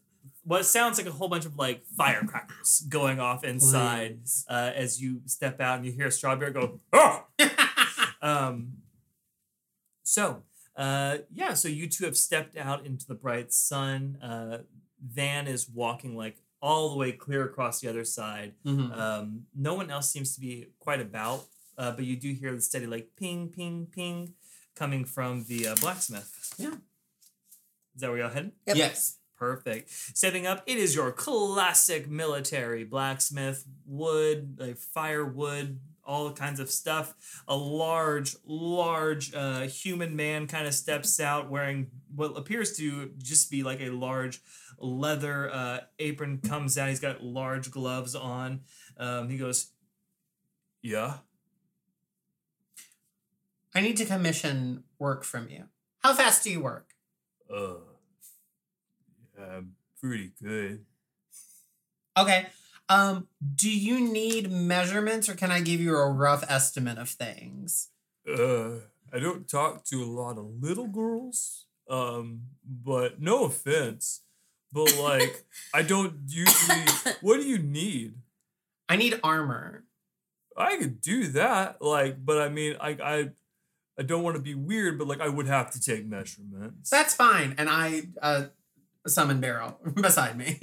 [SPEAKER 1] what sounds like a whole bunch of like firecrackers going off inside uh, as you step out, and you hear Strawbeard go, "Oh!" Um, so, Uh, yeah, so you two have stepped out into the bright sun. Uh, Van is walking like all the way clear across the other side.
[SPEAKER 2] Mhm.
[SPEAKER 1] Um, no one else seems to be quite about, uh, but you do hear the steady like ping, ping, ping coming from the uh, blacksmith.
[SPEAKER 2] Yeah.
[SPEAKER 1] Is that where y'all headed?
[SPEAKER 3] Yep.
[SPEAKER 2] Yes.
[SPEAKER 1] Perfect. Setting up, it is your classic military blacksmith, wood, like firewood, all kinds of stuff. A large, large uh, human man kind of steps out wearing what appears to just be like a large leather uh, apron, comes out. He's got large gloves on. Um, he goes, Yeah.
[SPEAKER 2] I need to commission work from you. How fast do you work?
[SPEAKER 1] Uh, yeah, pretty good.
[SPEAKER 2] Okay. Um, do you need measurements or can I give you a rough estimate of things?
[SPEAKER 1] Uh, I don't talk to a lot of little girls. Um, but no offense, but like I don't usually. What do you need?
[SPEAKER 2] I need armor.
[SPEAKER 1] I could do that, like, but I mean, I I I don't want to be weird, but like I would have to take measurements.
[SPEAKER 2] That's fine. And I uh summon Beryl beside me.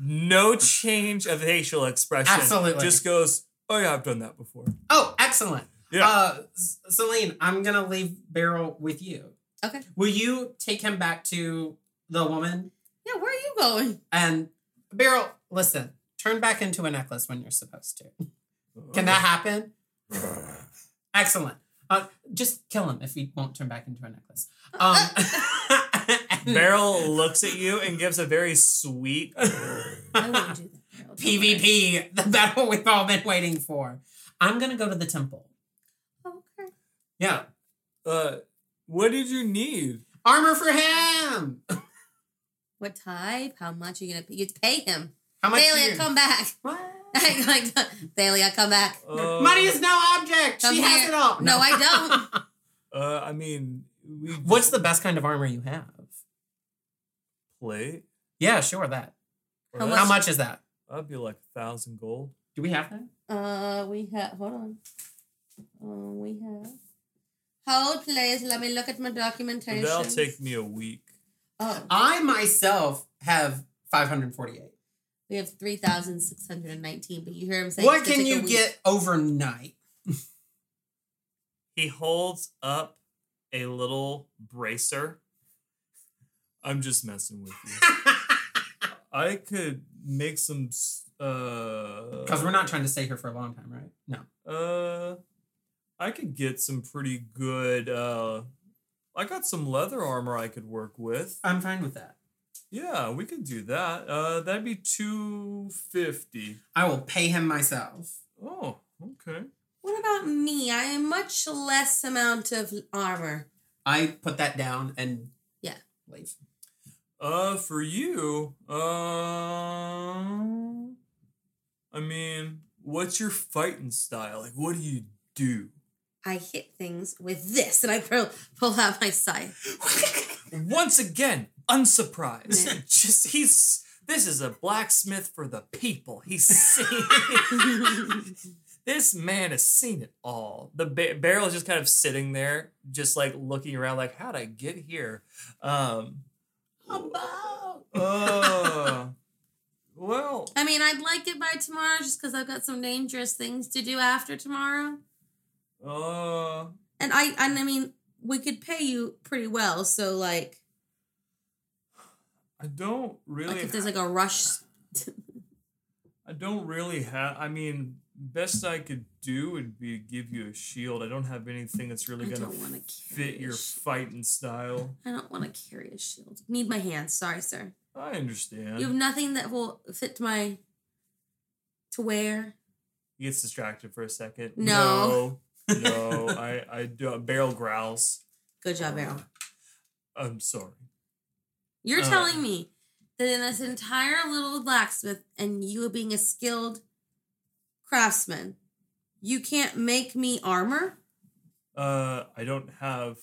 [SPEAKER 1] no change of facial expression.
[SPEAKER 2] Absolutely.
[SPEAKER 1] just goes. Oh yeah, I've done that before.
[SPEAKER 2] oh, excellent.
[SPEAKER 1] Yeah.
[SPEAKER 2] Uh Celine, I'm gonna leave Beryl with you.
[SPEAKER 3] Okay.
[SPEAKER 2] Will you take him back to the woman?
[SPEAKER 3] Yeah, where are you going?
[SPEAKER 2] And Beryl, listen, turn back into a necklace when you're supposed to. Can that happen? Excellent. Uh, just kill him if he won't turn back into a necklace. Um,
[SPEAKER 1] Beryl looks at you and gives a very sweet.
[SPEAKER 3] I wouldn't do that.
[SPEAKER 2] PvP, the battle we've all been waiting for. I'm gonna go to the temple.
[SPEAKER 3] Okay.
[SPEAKER 2] Yeah,
[SPEAKER 1] Uh, what did you need?
[SPEAKER 2] armor for him.
[SPEAKER 3] What type? How much are you gonna pay? You pay him.
[SPEAKER 2] How much? do
[SPEAKER 3] Thalia, come back.
[SPEAKER 2] What?
[SPEAKER 3] like, Thalia, come back.
[SPEAKER 1] Uh,
[SPEAKER 2] Money is no object.
[SPEAKER 3] Come
[SPEAKER 2] she has it all.
[SPEAKER 3] No, I don't.
[SPEAKER 1] Uh, I mean, we.
[SPEAKER 2] What's the best kind of armor you have?
[SPEAKER 1] plate?
[SPEAKER 2] Yeah, sure. That.
[SPEAKER 3] How
[SPEAKER 2] How
[SPEAKER 3] much-
[SPEAKER 2] much is that?
[SPEAKER 1] That'd be like a thousand gold.
[SPEAKER 2] Do we have that?
[SPEAKER 3] Uh, we have. Hold on. Uh, we have. Hold, please. Let me look at my documentation.
[SPEAKER 1] That'll take me a week.
[SPEAKER 3] Oh,
[SPEAKER 2] I myself have 548.
[SPEAKER 3] we have three thousand six hundred and nineteen. But you hear him say,
[SPEAKER 2] What can you
[SPEAKER 3] week.
[SPEAKER 2] get overnight?
[SPEAKER 1] He holds up a little bracer. I'm just messing with you. I could make some. s- Uh,
[SPEAKER 2] Because we're not trying to stay here for a long time, right? No.
[SPEAKER 1] Uh, I could get some pretty good. Uh, I got some leather armor I could work with.
[SPEAKER 2] I'm fine with that.
[SPEAKER 1] Yeah, we could do that. Uh, that'd be two fifty.
[SPEAKER 2] I will pay him myself.
[SPEAKER 1] Oh, okay.
[SPEAKER 3] What about me? I am much less amount of armor.
[SPEAKER 2] I put that down and
[SPEAKER 3] Yeah.
[SPEAKER 2] leave.
[SPEAKER 1] Uh, for you, um, I mean, what's your fighting style? Like, what do you do?
[SPEAKER 3] I hit things with this, and I pull, pull out my scythe.
[SPEAKER 1] Once again, unsurprised.
[SPEAKER 3] Yeah.
[SPEAKER 1] Just he's this is a blacksmith for the people. He's seen this man has seen it all. The ba- Beryl is just kind of sitting there, just like looking around, like how'd I get here? Um,
[SPEAKER 2] About.
[SPEAKER 1] uh, well,
[SPEAKER 3] I mean, I'd like it by tomorrow, just because I've got some dangerous things to do after tomorrow.
[SPEAKER 1] Uh,
[SPEAKER 3] And I, and I mean, we could pay you pretty well. So, like,
[SPEAKER 1] I don't really.
[SPEAKER 3] like if there's like a rush.
[SPEAKER 1] I don't really have. I mean, best I could do would be give you a shield. I don't have anything that's really
[SPEAKER 3] I
[SPEAKER 1] gonna fit your fighting style.
[SPEAKER 3] I don't want to carry a shield. Need my hands. Sorry, sir.
[SPEAKER 1] I understand.
[SPEAKER 3] You have nothing that will fit my to wear.
[SPEAKER 1] He gets distracted for a second.
[SPEAKER 3] No.
[SPEAKER 1] No, no, I, I do. Beryl growls.
[SPEAKER 3] Good job, Beryl.
[SPEAKER 1] I'm sorry.
[SPEAKER 3] You're
[SPEAKER 1] Uh.
[SPEAKER 3] telling me that in this entire little blacksmith and you being a skilled craftsman, you can't make me armor?
[SPEAKER 1] Uh, I don't have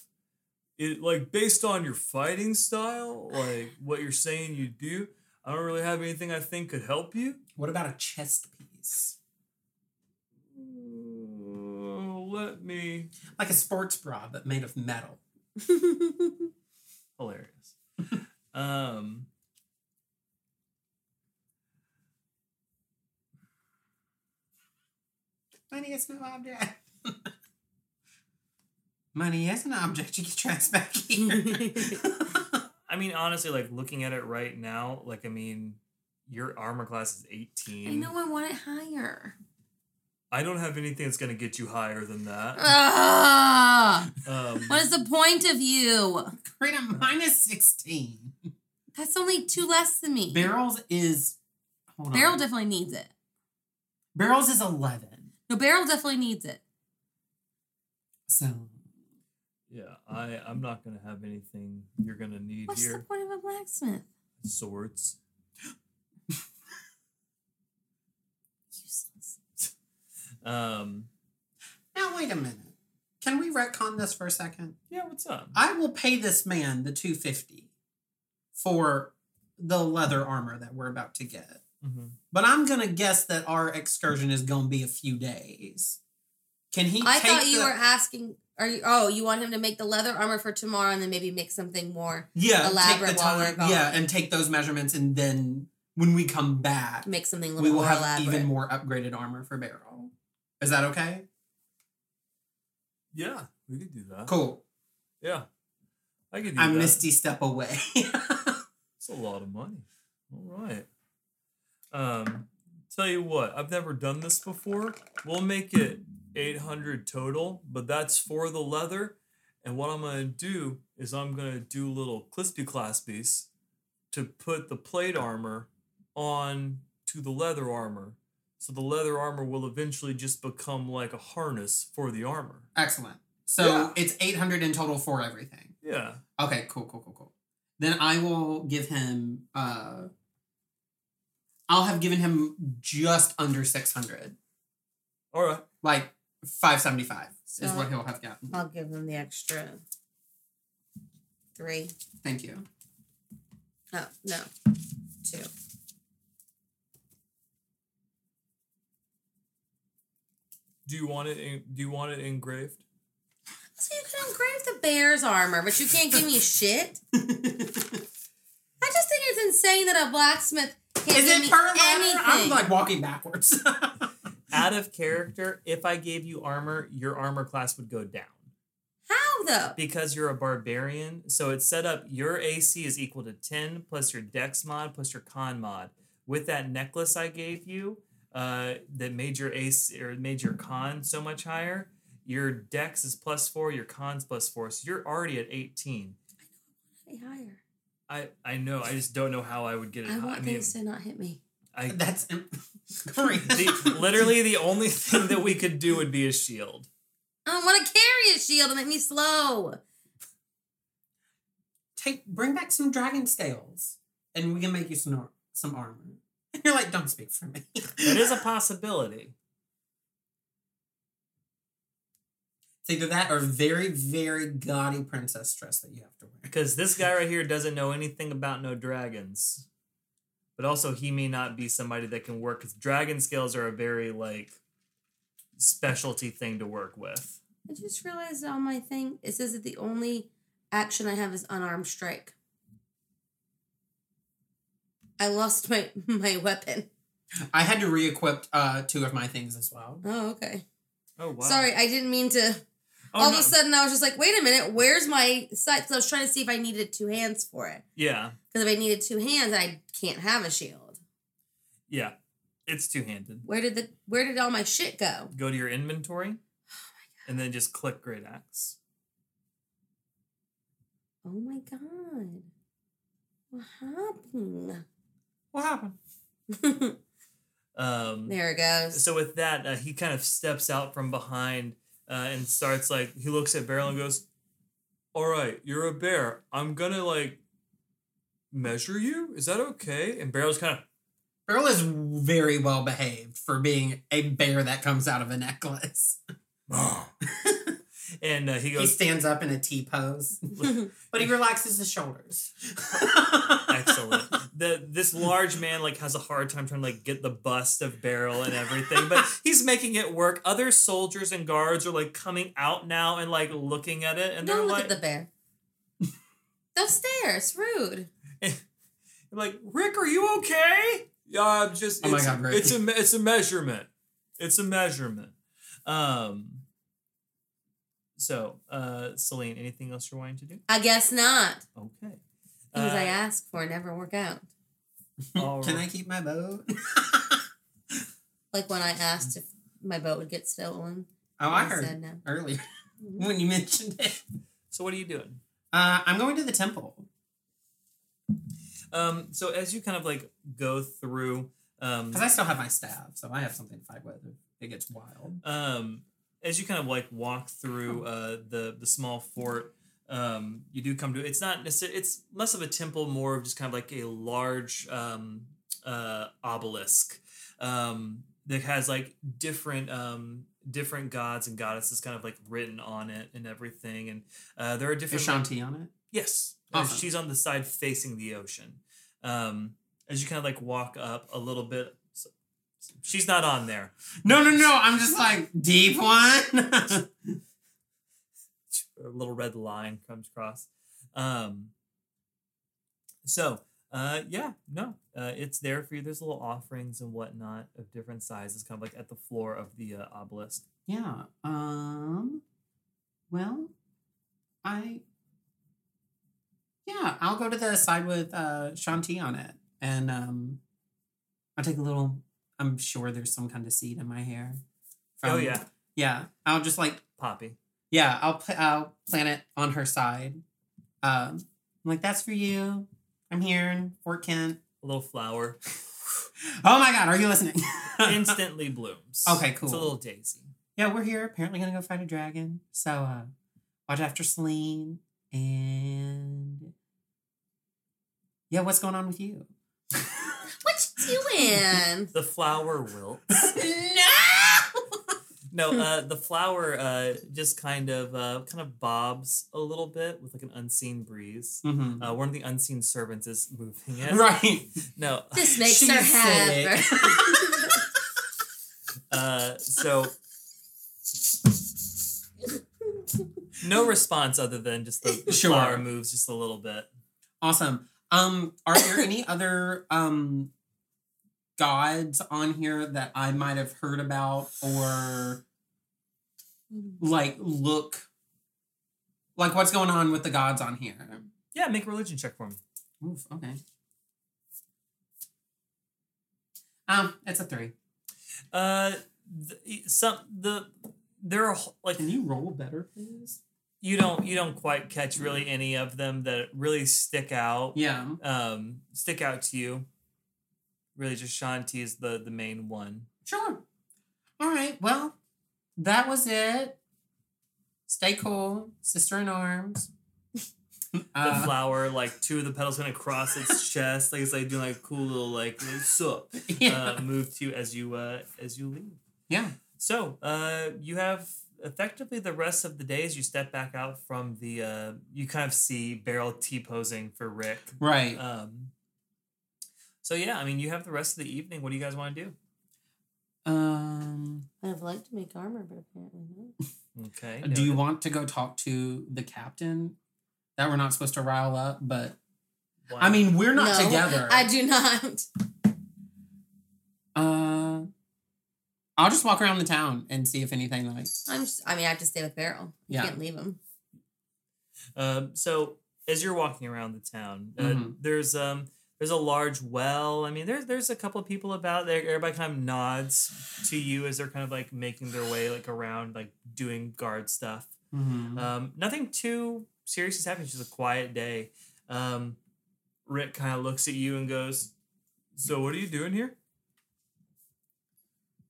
[SPEAKER 1] it. Like based on your fighting style, like what you're saying you do. I don't really have anything I think could help you.
[SPEAKER 2] What about a chest piece?
[SPEAKER 1] Let me.
[SPEAKER 2] Like a sports bra, but made of metal.
[SPEAKER 1] Hilarious. um,
[SPEAKER 2] Money is no object. Money is an object. You can trace back here.
[SPEAKER 1] I mean, honestly, like looking at it right now, like I mean, your armor class is eighteen.
[SPEAKER 3] I know I want it higher.
[SPEAKER 1] I don't have anything that's gonna get you higher than that.
[SPEAKER 3] Ah,
[SPEAKER 1] Um,
[SPEAKER 3] what is the point of you?
[SPEAKER 2] Great, a minus 16.
[SPEAKER 3] That's only two less than me.
[SPEAKER 2] Beryl's is. Hold
[SPEAKER 3] Beryl
[SPEAKER 2] on.
[SPEAKER 3] definitely needs it.
[SPEAKER 2] Beryl's is 11.
[SPEAKER 3] No, Beryl definitely needs it.
[SPEAKER 2] So.
[SPEAKER 1] yeah, I I'm not gonna have anything you're gonna need
[SPEAKER 3] What's the
[SPEAKER 1] here.
[SPEAKER 3] point of a blacksmith?
[SPEAKER 1] Swords. Um,
[SPEAKER 2] Now, wait a minute. Can we retcon this for a second?
[SPEAKER 1] yeah, what's up?
[SPEAKER 2] I will pay this man the 250 for the leather armor that we're about to get.
[SPEAKER 1] Mhm.
[SPEAKER 2] But I'm gonna guess that our excursion is gonna be a few days. Can he?
[SPEAKER 3] I
[SPEAKER 2] take
[SPEAKER 3] thought you
[SPEAKER 2] the-
[SPEAKER 3] were asking. Are you? Oh, you want him to make the leather armor for tomorrow, and then maybe make something more.
[SPEAKER 2] yeah
[SPEAKER 3] elaborate
[SPEAKER 2] take the
[SPEAKER 3] while we're gone.
[SPEAKER 2] yeah, and take those measurements, and then when we come back,
[SPEAKER 3] Make something a
[SPEAKER 2] we will
[SPEAKER 3] more
[SPEAKER 2] have
[SPEAKER 3] elaborate.
[SPEAKER 2] even more upgraded armor for Barrel. Is that okay?
[SPEAKER 1] Yeah, we could do that.
[SPEAKER 2] Cool.
[SPEAKER 1] Yeah, I could do
[SPEAKER 2] I'm
[SPEAKER 1] that.
[SPEAKER 2] Misty step away.
[SPEAKER 1] It's a lot of money. All right. Um, tell you what, I've never done this before. We'll make it 800 total, but that's for the leather. And what I'm gonna do is I'm gonna do little clispy claspies to put the plate armor on to the leather armor. So the leather armor will eventually just become like a harness for the armor.
[SPEAKER 2] Excellent. So
[SPEAKER 1] Yeah.
[SPEAKER 2] it's 800 in total for everything.
[SPEAKER 1] Yeah.
[SPEAKER 2] Okay, cool, cool, cool, cool. Then I will give him uh I'll have given him just under 600.
[SPEAKER 1] All right.
[SPEAKER 2] Like 575 is what he'll have gotten.
[SPEAKER 3] I'll give him the extra three.
[SPEAKER 2] Thank you.
[SPEAKER 3] Oh no, two.
[SPEAKER 1] Do you want it? En- do you want it engraved?
[SPEAKER 3] So you can engrave the bear's armor, but you can't give me shit. I just think it's insane that a blacksmith can't
[SPEAKER 2] Is
[SPEAKER 3] give
[SPEAKER 2] it
[SPEAKER 3] me
[SPEAKER 2] per
[SPEAKER 3] anything.
[SPEAKER 2] I'm like walking backwards.
[SPEAKER 1] Out of character, if I gave you armor, your armor class would go down.
[SPEAKER 3] How though?
[SPEAKER 1] because you're a barbarian. So it's set up your AC is equal to 10 plus your dex mod plus your con mod. With that necklace I gave you, uh, that made your AC or made your con so much higher, your dex is plus four, your con's plus four. So you're already at 18.
[SPEAKER 3] Hey, higher.
[SPEAKER 1] I, I know, I just don't know how I would get it.
[SPEAKER 3] I
[SPEAKER 1] high.
[SPEAKER 3] want
[SPEAKER 1] I mean,
[SPEAKER 3] things to not hit me.
[SPEAKER 1] I,
[SPEAKER 2] That's great.
[SPEAKER 1] the, literally the only thing that we could do would be a shield.
[SPEAKER 3] I don't want to carry a shield and make me slow.
[SPEAKER 2] Take bring back some dragon scales and we can make you some ar- some armor. And you're like, don't speak for me.
[SPEAKER 1] That is a possibility.
[SPEAKER 2] It's either that or very, very gaudy princess dress that you have to wear.
[SPEAKER 1] Because this guy right here doesn't know anything about no dragons. But also, he may not be somebody that can work. Because dragon scales are a very, like, specialty thing to work with.
[SPEAKER 3] I just realized um, on my thing it says that the only action I have is unarmed strike. I lost my my weapon.
[SPEAKER 2] I had to re-equip uh, two of my things as well.
[SPEAKER 3] Oh, okay.
[SPEAKER 1] Oh, wow.
[SPEAKER 3] Sorry, I didn't mean to.
[SPEAKER 1] Oh,
[SPEAKER 3] All
[SPEAKER 1] no.
[SPEAKER 3] of a sudden, I was just like, wait a minute, where's my sight? Because I was trying to see if I needed two hands for it.
[SPEAKER 1] Yeah.
[SPEAKER 3] Because if I needed two hands, I can't have a shield.
[SPEAKER 1] Yeah. It's two handed.
[SPEAKER 3] Where did the where did all my shit go?
[SPEAKER 1] Go to your inventory. oh And then just click Great Axe.
[SPEAKER 3] Oh my god. What happened?
[SPEAKER 2] What happened?
[SPEAKER 1] Um,
[SPEAKER 3] there it goes.
[SPEAKER 1] so with that, uh, he kind of steps out from behind uh, and starts like he looks at Beryl and goes, "All right, you're a bear. I'm gonna like measure you. Is that okay?" And Beryl's kind of
[SPEAKER 2] Beryl is very well behaved for being a bear that comes out of a necklace.
[SPEAKER 1] and uh, he goes.
[SPEAKER 2] he stands up in a T pose, but he relaxes his shoulders.
[SPEAKER 1] "Excellent." The this large man like has a hard time trying to like get the bust of Beryl and everything, but he's making it work. Other soldiers and guards are like coming out now and like looking at it, and they're
[SPEAKER 3] Don't look
[SPEAKER 1] like,
[SPEAKER 3] at the bear. Those stairs, rude.
[SPEAKER 1] I'm like, Rick, are you okay? Yeah, I'm just.
[SPEAKER 2] Oh my
[SPEAKER 1] it's-
[SPEAKER 2] God, Rick.
[SPEAKER 1] It's a it's a measurement. It's a measurement. Um. So, uh, Celine, anything else you're wanting to do?
[SPEAKER 3] I guess not.
[SPEAKER 1] Okay.
[SPEAKER 3] Things I
[SPEAKER 1] Uh,
[SPEAKER 3] ask for never work out.
[SPEAKER 2] Can I keep my boat?
[SPEAKER 3] Like when I asked if my boat would get stolen.
[SPEAKER 2] oh, I
[SPEAKER 3] and
[SPEAKER 2] heard
[SPEAKER 3] said no.
[SPEAKER 2] earlier when you mentioned it.
[SPEAKER 1] So, what are you doing?
[SPEAKER 2] Uh, I'm going to the temple.
[SPEAKER 1] Um. So, as you kind of like go through, um,
[SPEAKER 2] Because I still have my staff, so I have something to fight with if it gets wild.
[SPEAKER 1] um, as you kind of like walk through uh the the small fort, um, you do come to it's not necessarily it's less of a temple, more of just kind of like a large um uh obelisk, um that has like different um different gods and goddesses kind of like written on it and everything, and uh there are
[SPEAKER 2] Is
[SPEAKER 1] different like,
[SPEAKER 2] Shanti on it?
[SPEAKER 1] Yes. Uh,
[SPEAKER 2] Awesome.
[SPEAKER 1] She's on the side facing the ocean. Um, as you kind of like walk up a little bit, she's not on there.
[SPEAKER 2] No, no, no. I'm just like deep one.
[SPEAKER 1] A little red line comes across. Um, so, uh, yeah, no, uh, it's there for you. There's little offerings and whatnot of different sizes, kind of like at the floor of the uh, obelisk.
[SPEAKER 2] yeah. Um. Well, I. Yeah, I'll go to the side with uh, Shanti on it, and um, I'll take a little. I'm sure there's some kind of seed in my hair.
[SPEAKER 1] oh,
[SPEAKER 2] from-
[SPEAKER 1] yeah.
[SPEAKER 2] Yeah, I'll just like
[SPEAKER 1] Poppy.
[SPEAKER 2] Yeah, I'll put I'll plant it on her side. Um, I'm like that's for you. I'm here in Fort Kent.
[SPEAKER 1] A little flower.
[SPEAKER 2] Oh my God, are you listening?
[SPEAKER 1] Instantly blooms.
[SPEAKER 2] Okay, cool.
[SPEAKER 1] It's a little daisy.
[SPEAKER 2] yeah, we're here. Apparently gonna go fight a dragon. So uh, watch after Celine and yeah, what's going on with you?
[SPEAKER 3] What you doing?
[SPEAKER 1] The flower wilts.
[SPEAKER 3] No!
[SPEAKER 1] No, uh, the flower uh, just kind of uh, kind of bobs a little bit with like an unseen breeze.
[SPEAKER 2] Mm-hmm.
[SPEAKER 1] Uh, one of the unseen servants is moving it.
[SPEAKER 2] Right.
[SPEAKER 1] No,
[SPEAKER 3] This makes
[SPEAKER 2] She's
[SPEAKER 3] her happy.
[SPEAKER 1] uh, so no response other than just the, the
[SPEAKER 2] Sure.
[SPEAKER 1] flower moves just a little bit.
[SPEAKER 2] Awesome. Um, are there any other um gods on here that I might have heard about or like look like what's going on with the gods on here?
[SPEAKER 1] Yeah, make a religion check for me.
[SPEAKER 2] Oof, okay. Um, it's a three.
[SPEAKER 1] Uh, the, some the there are like
[SPEAKER 2] Can you roll better, please?
[SPEAKER 1] you don't you don't quite catch really any of them that really stick out.
[SPEAKER 2] Yeah.
[SPEAKER 1] um stick out to you really just shanti is the the main one
[SPEAKER 2] Sure. All right. Well, that was it. Stay cool, sister in arms.
[SPEAKER 1] the
[SPEAKER 2] Uh,
[SPEAKER 1] flower like two of the petals gonna cross its chest like it's like doing like a cool little like sup
[SPEAKER 2] yeah.
[SPEAKER 1] uh, move to you as you uh as you leave
[SPEAKER 2] yeah.
[SPEAKER 1] so uh you have effectively the rest of the day as you step back out from the uh you kind of see Beryl t-posing for rick
[SPEAKER 2] Right.
[SPEAKER 1] um so yeah i mean you have the rest of the evening what do you guys want to do
[SPEAKER 2] Um.
[SPEAKER 3] I'd like to make armor, but apparently not.
[SPEAKER 1] okay
[SPEAKER 2] Do you want to go talk to the captain? That we're not supposed to rile up, but
[SPEAKER 1] Why
[SPEAKER 2] I mean we're not
[SPEAKER 3] No,
[SPEAKER 2] together.
[SPEAKER 3] I do not.
[SPEAKER 2] uh, I'll just walk around the town and see if anything like.
[SPEAKER 3] I'm just, I mean, I have to stay with Beryl.
[SPEAKER 2] Yeah.
[SPEAKER 3] Can't leave him.
[SPEAKER 1] Um, so as you're walking around the town, uh,
[SPEAKER 2] Mhm.
[SPEAKER 1] there's um there's a large well. I mean, there's there's a couple of people about there. Everybody kind of nods to you as they're kind of like making their way like around, like doing guard stuff.
[SPEAKER 2] Mhm.
[SPEAKER 1] Um, nothing too serious is happening. It's just a quiet day. Um, Rick kind of looks at you and goes, "So what are you doing here?"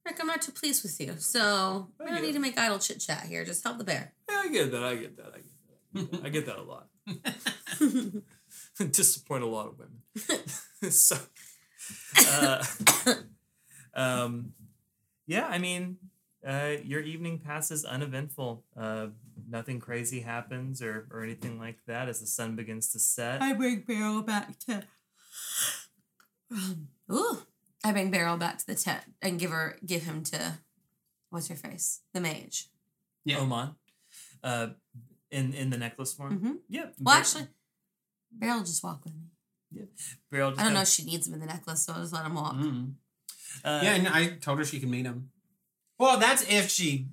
[SPEAKER 3] Rick, I'm not too pleased with you, so we
[SPEAKER 1] I
[SPEAKER 3] don't need
[SPEAKER 1] it.
[SPEAKER 3] to make idle chit chat here. Just help the bear.
[SPEAKER 1] Yeah, I get that. I get that. I get that. I get that a lot. disappoint a lot of women. so, uh, um, yeah, I mean, uh, your evening passes uneventful. Uh, nothing crazy happens or, or anything like that as the sun begins to set.
[SPEAKER 3] I bring Beryl back to. Ooh, I bring Beryl back to the tent and give her, give him to, what's her face, the mage.
[SPEAKER 2] Yeah.
[SPEAKER 1] Oman, uh, in in the necklace form.
[SPEAKER 3] Mhm.
[SPEAKER 1] Yep.
[SPEAKER 3] Well,
[SPEAKER 1] Ber-
[SPEAKER 3] actually, Beryl just walk with me. Yeah.
[SPEAKER 1] Beryl just
[SPEAKER 3] I don't know if she needs him in the necklace, so I'll just let him walk.
[SPEAKER 2] Mm.
[SPEAKER 1] uh,
[SPEAKER 2] yeah, and I told her she can meet him. Well, that's if she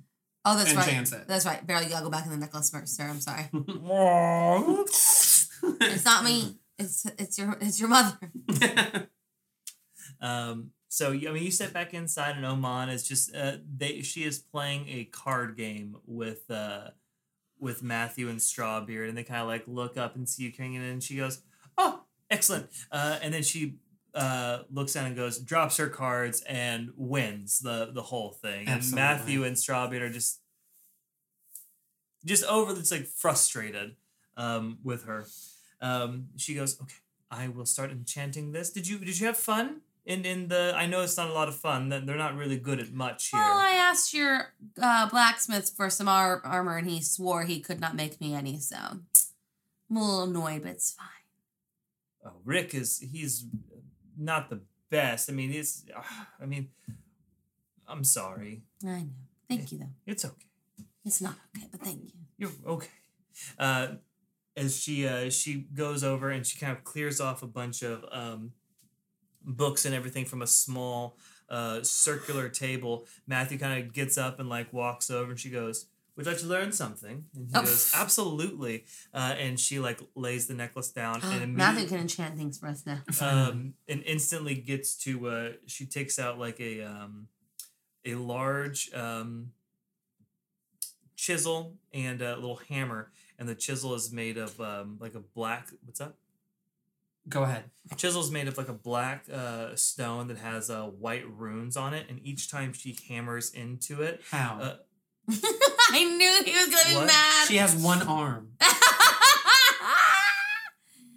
[SPEAKER 3] Oh, that's right.
[SPEAKER 2] it.
[SPEAKER 3] That's right. Beryl, you gotta go back in the necklace first, sir. I'm sorry.
[SPEAKER 1] it's
[SPEAKER 3] It's not me. It's it's your it's your mother.
[SPEAKER 1] Um, so you- I mean, you step back inside, and Oman is just uh, they. She is playing a card game with uh, with Matthew and Strawbeard, and they kind of like look up and see you coming in, and she goes, "Oh, excellent!" Uh, and then she uh, looks down and goes, drops her cards, and wins the the whole thing. And Matthew and Strawbeard are just just over. It's like frustrated um, with her. Um, she goes, "Okay, I will start enchanting this. Did you did you have fun in in the? I know it's not a lot of fun. That they're not really good at much here.
[SPEAKER 3] Well, I asked your uh, blacksmith for some ar- armor, and he swore he could not make me any. So I'm a little annoyed, but it's fine.
[SPEAKER 1] oh, Rick is he's not the best. I mean, he's. I mean, I'm sorry.
[SPEAKER 3] I know. Thank you, though.
[SPEAKER 1] It's okay.
[SPEAKER 3] It's not okay, but thank you.
[SPEAKER 1] You're okay. Uh, as she uh, she goes over and she kind of clears off a bunch of um, books and everything from a small uh, circular table. Matthew kind of gets up and like walks over and she goes, "Would you like to learn something?" And he
[SPEAKER 3] Oh.
[SPEAKER 1] goes, "Absolutely." Uh, and she like lays the necklace down and
[SPEAKER 3] Matthew can enchant things for us now.
[SPEAKER 1] um, and instantly gets to uh, she takes out like a um, a large um, chisel and a little hammer and the chisel is made of um, like a black what's that
[SPEAKER 2] Go ahead.
[SPEAKER 1] chisel is made of like a black uh, stone that has uh, white runes on it and each time she hammers into it
[SPEAKER 2] How?
[SPEAKER 1] Uh,
[SPEAKER 3] I knew he was gonna be mad.
[SPEAKER 2] she has one arm.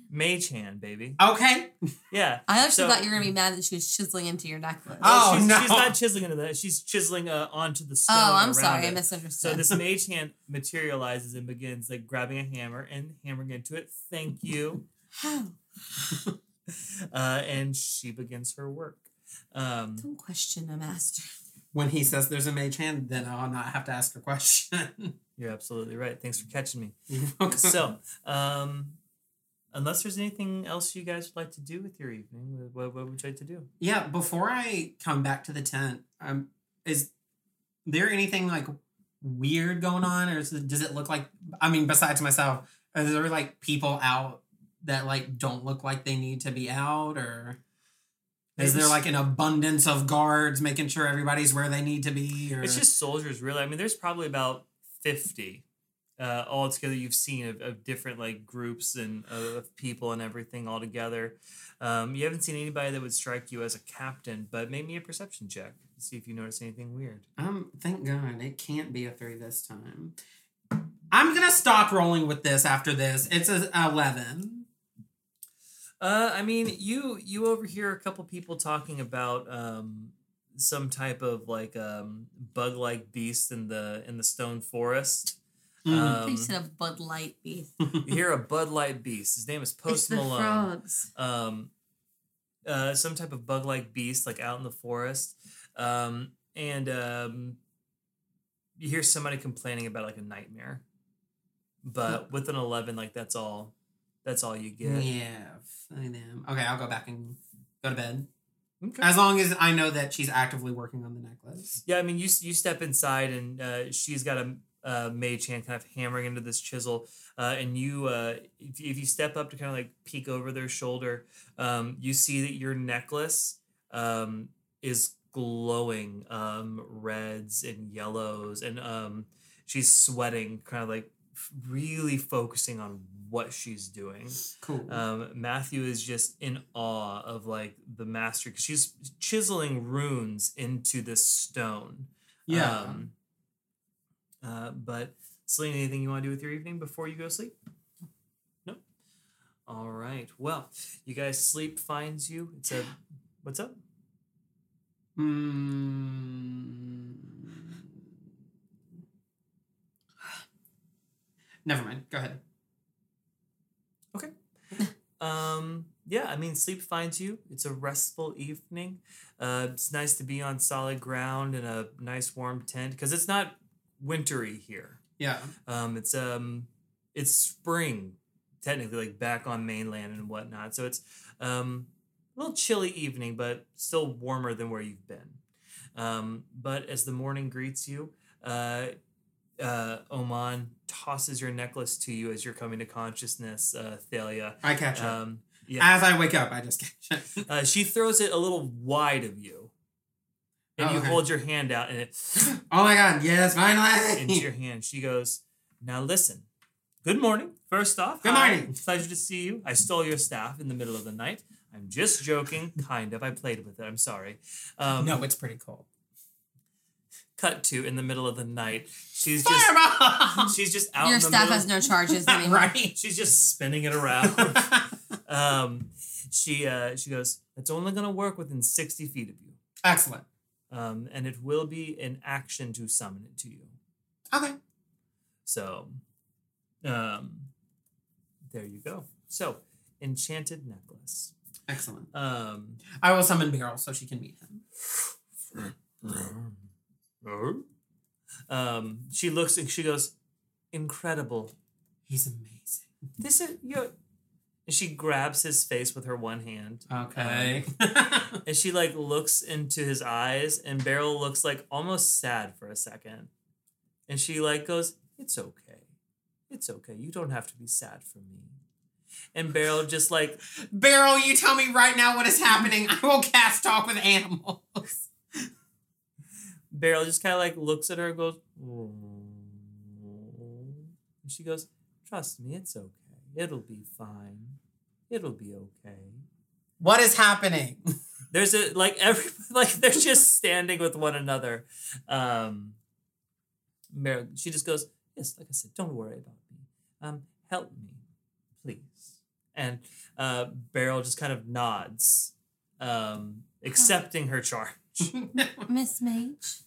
[SPEAKER 1] mage hand baby
[SPEAKER 2] Okay.
[SPEAKER 1] yeah
[SPEAKER 3] I actually
[SPEAKER 1] So-
[SPEAKER 3] thought you were gonna be mad that she was chiseling into your necklace.
[SPEAKER 2] Oh,
[SPEAKER 1] she's,
[SPEAKER 2] no.
[SPEAKER 1] she's not chiseling into that she's chiseling uh, onto the stone
[SPEAKER 3] Oh, I'm
[SPEAKER 1] around
[SPEAKER 3] sorry, I misunderstood.
[SPEAKER 1] So this mage hand materializes and begins like grabbing a hammer and hammering into it. Thank you.
[SPEAKER 3] How?
[SPEAKER 1] Uh, and she begins her work. Um,
[SPEAKER 3] Don't question a master.
[SPEAKER 2] When he says there's a mage hand, then I'll not have to ask a question.
[SPEAKER 1] you're absolutely right. Thanks for catching me.
[SPEAKER 2] You're.
[SPEAKER 1] So, um, unless there's anything else you guys would like to do with your evening, what, what would you like to do?
[SPEAKER 2] yeah, before I come back to the tent, um, is there anything like weird going on, or is it, does it look like? I mean, besides myself, are there like people out that like don't look like they need to be out, or is there like an abundance of guards making sure everybody's where they need to be? Or
[SPEAKER 1] It's just soldiers, really. I mean, there's probably about 50 uh, all together you've seen of, of different like groups and uh, of people and everything all together. Um, you haven't seen anybody that would strike you as a captain, but make me a perception check to see if you notice anything weird.
[SPEAKER 2] Um, thank God it can't be a three this time. I'm gonna stop rolling with this after this. It's a eleven.
[SPEAKER 1] Uh, I mean, you you overhear a couple people talking about um, some type of like um, bug like beast in the in the stone forest.
[SPEAKER 2] Mm.
[SPEAKER 3] you
[SPEAKER 1] Um,
[SPEAKER 3] said a Bud Light beast.
[SPEAKER 1] you hear a Bud Light beast. His name is
[SPEAKER 3] it's
[SPEAKER 1] Post
[SPEAKER 3] the
[SPEAKER 1] Malone.
[SPEAKER 3] frogs.
[SPEAKER 1] um, uh, some type of bug like beast like out in the forest. Um, and um, you hear somebody complaining about like a nightmare. But with an 11, like that's all. That's all you get.
[SPEAKER 2] Yeah, fuck them. Okay, I'll go back and go to bed.
[SPEAKER 1] Okay.
[SPEAKER 2] As long as I know that she's actively working on the necklace.
[SPEAKER 1] Yeah, I mean, you you step inside and uh, she's got a uh, mage hand kind of hammering into this chisel, uh, and you uh, if, if you step up to kind of like peek over their shoulder, um, you see that your necklace um, is glowing um, reds and yellows, and um, she's sweating, kind of like really focusing on what she's doing.
[SPEAKER 2] Cool.
[SPEAKER 1] Um, Matthew is just in awe of like the master because she's chiseling runes into this stone.
[SPEAKER 2] yeah.
[SPEAKER 1] Um, uh, but Celine, anything you want to do with your evening before you go sleep? No. All right. Well, you guys sleep finds you. It's a what's up?
[SPEAKER 2] Mm. Never mind. Go ahead. Okay.
[SPEAKER 1] um, yeah, I mean, sleep finds you. It's a restful evening. Uh, it's nice to be on solid ground in a nice warm tent because it's not wintry here.
[SPEAKER 2] Yeah.
[SPEAKER 1] Um, it's um, it's spring technically like back on mainland and whatnot. So it's um, a little chilly evening, but still warmer than where you've been. Um, but as the morning greets you, uh, uh, Oman tosses your necklace to you as you're coming to consciousness, uh, Thalia.
[SPEAKER 2] I catch.
[SPEAKER 1] Um, yeah.
[SPEAKER 2] As I wake up, I just catch it.
[SPEAKER 1] Uh, she throws it a little wide of you. And
[SPEAKER 2] Oh,
[SPEAKER 1] you
[SPEAKER 2] okay.
[SPEAKER 1] hold your hand out and it
[SPEAKER 2] oh my god, yes, finally!
[SPEAKER 1] into your hand. She goes, Now listen. Good morning. First off,
[SPEAKER 2] Good
[SPEAKER 1] hi.
[SPEAKER 2] morning.
[SPEAKER 1] Pleasure to see you. I stole your staff in the middle of the night. I'm just joking, kind of. I played with it. I'm sorry. Um,
[SPEAKER 2] no, it's pretty cool.
[SPEAKER 1] Cut to in the middle of the night. She's just
[SPEAKER 2] Fireball!
[SPEAKER 1] she's just out.
[SPEAKER 3] Your
[SPEAKER 1] in the
[SPEAKER 3] staff
[SPEAKER 1] middle-
[SPEAKER 3] has no charges anymore.
[SPEAKER 2] right.
[SPEAKER 1] She's just spinning it around. um, she uh, she goes. It's only gonna work within sixty feet of you.
[SPEAKER 2] Excellent.
[SPEAKER 1] um, and it will be an action to summon it to you.
[SPEAKER 2] Okay.
[SPEAKER 1] So, um, there you go. So, enchanted necklace.
[SPEAKER 2] Excellent.
[SPEAKER 1] Um,
[SPEAKER 2] I will summon Beryl so she can meet him.
[SPEAKER 1] Um, she looks and she goes, incredible.
[SPEAKER 2] He's amazing.
[SPEAKER 1] This is your. And she grabs his face with her one hand,
[SPEAKER 2] Okay.
[SPEAKER 1] and she like looks into his eyes, and Beryl looks like almost sad for a second, and she like goes, "It's okay, it's okay. You don't have to be sad for me." And Beryl just like
[SPEAKER 2] Beryl, you tell me right now what is happening. I will cast talk with animals.
[SPEAKER 1] Beryl just kind of like looks at her and goes, and she goes, "Trust me, it's okay. It'll be fine. It'll be okay."
[SPEAKER 2] What is happening?
[SPEAKER 1] There's a like every like they're just standing with one another. Um, Beryl, she just goes, "Yes, like I said, don't worry about me. Um, help me, please." And uh, Beryl just kind of nods, um, accepting her charge.
[SPEAKER 3] Miss Mage?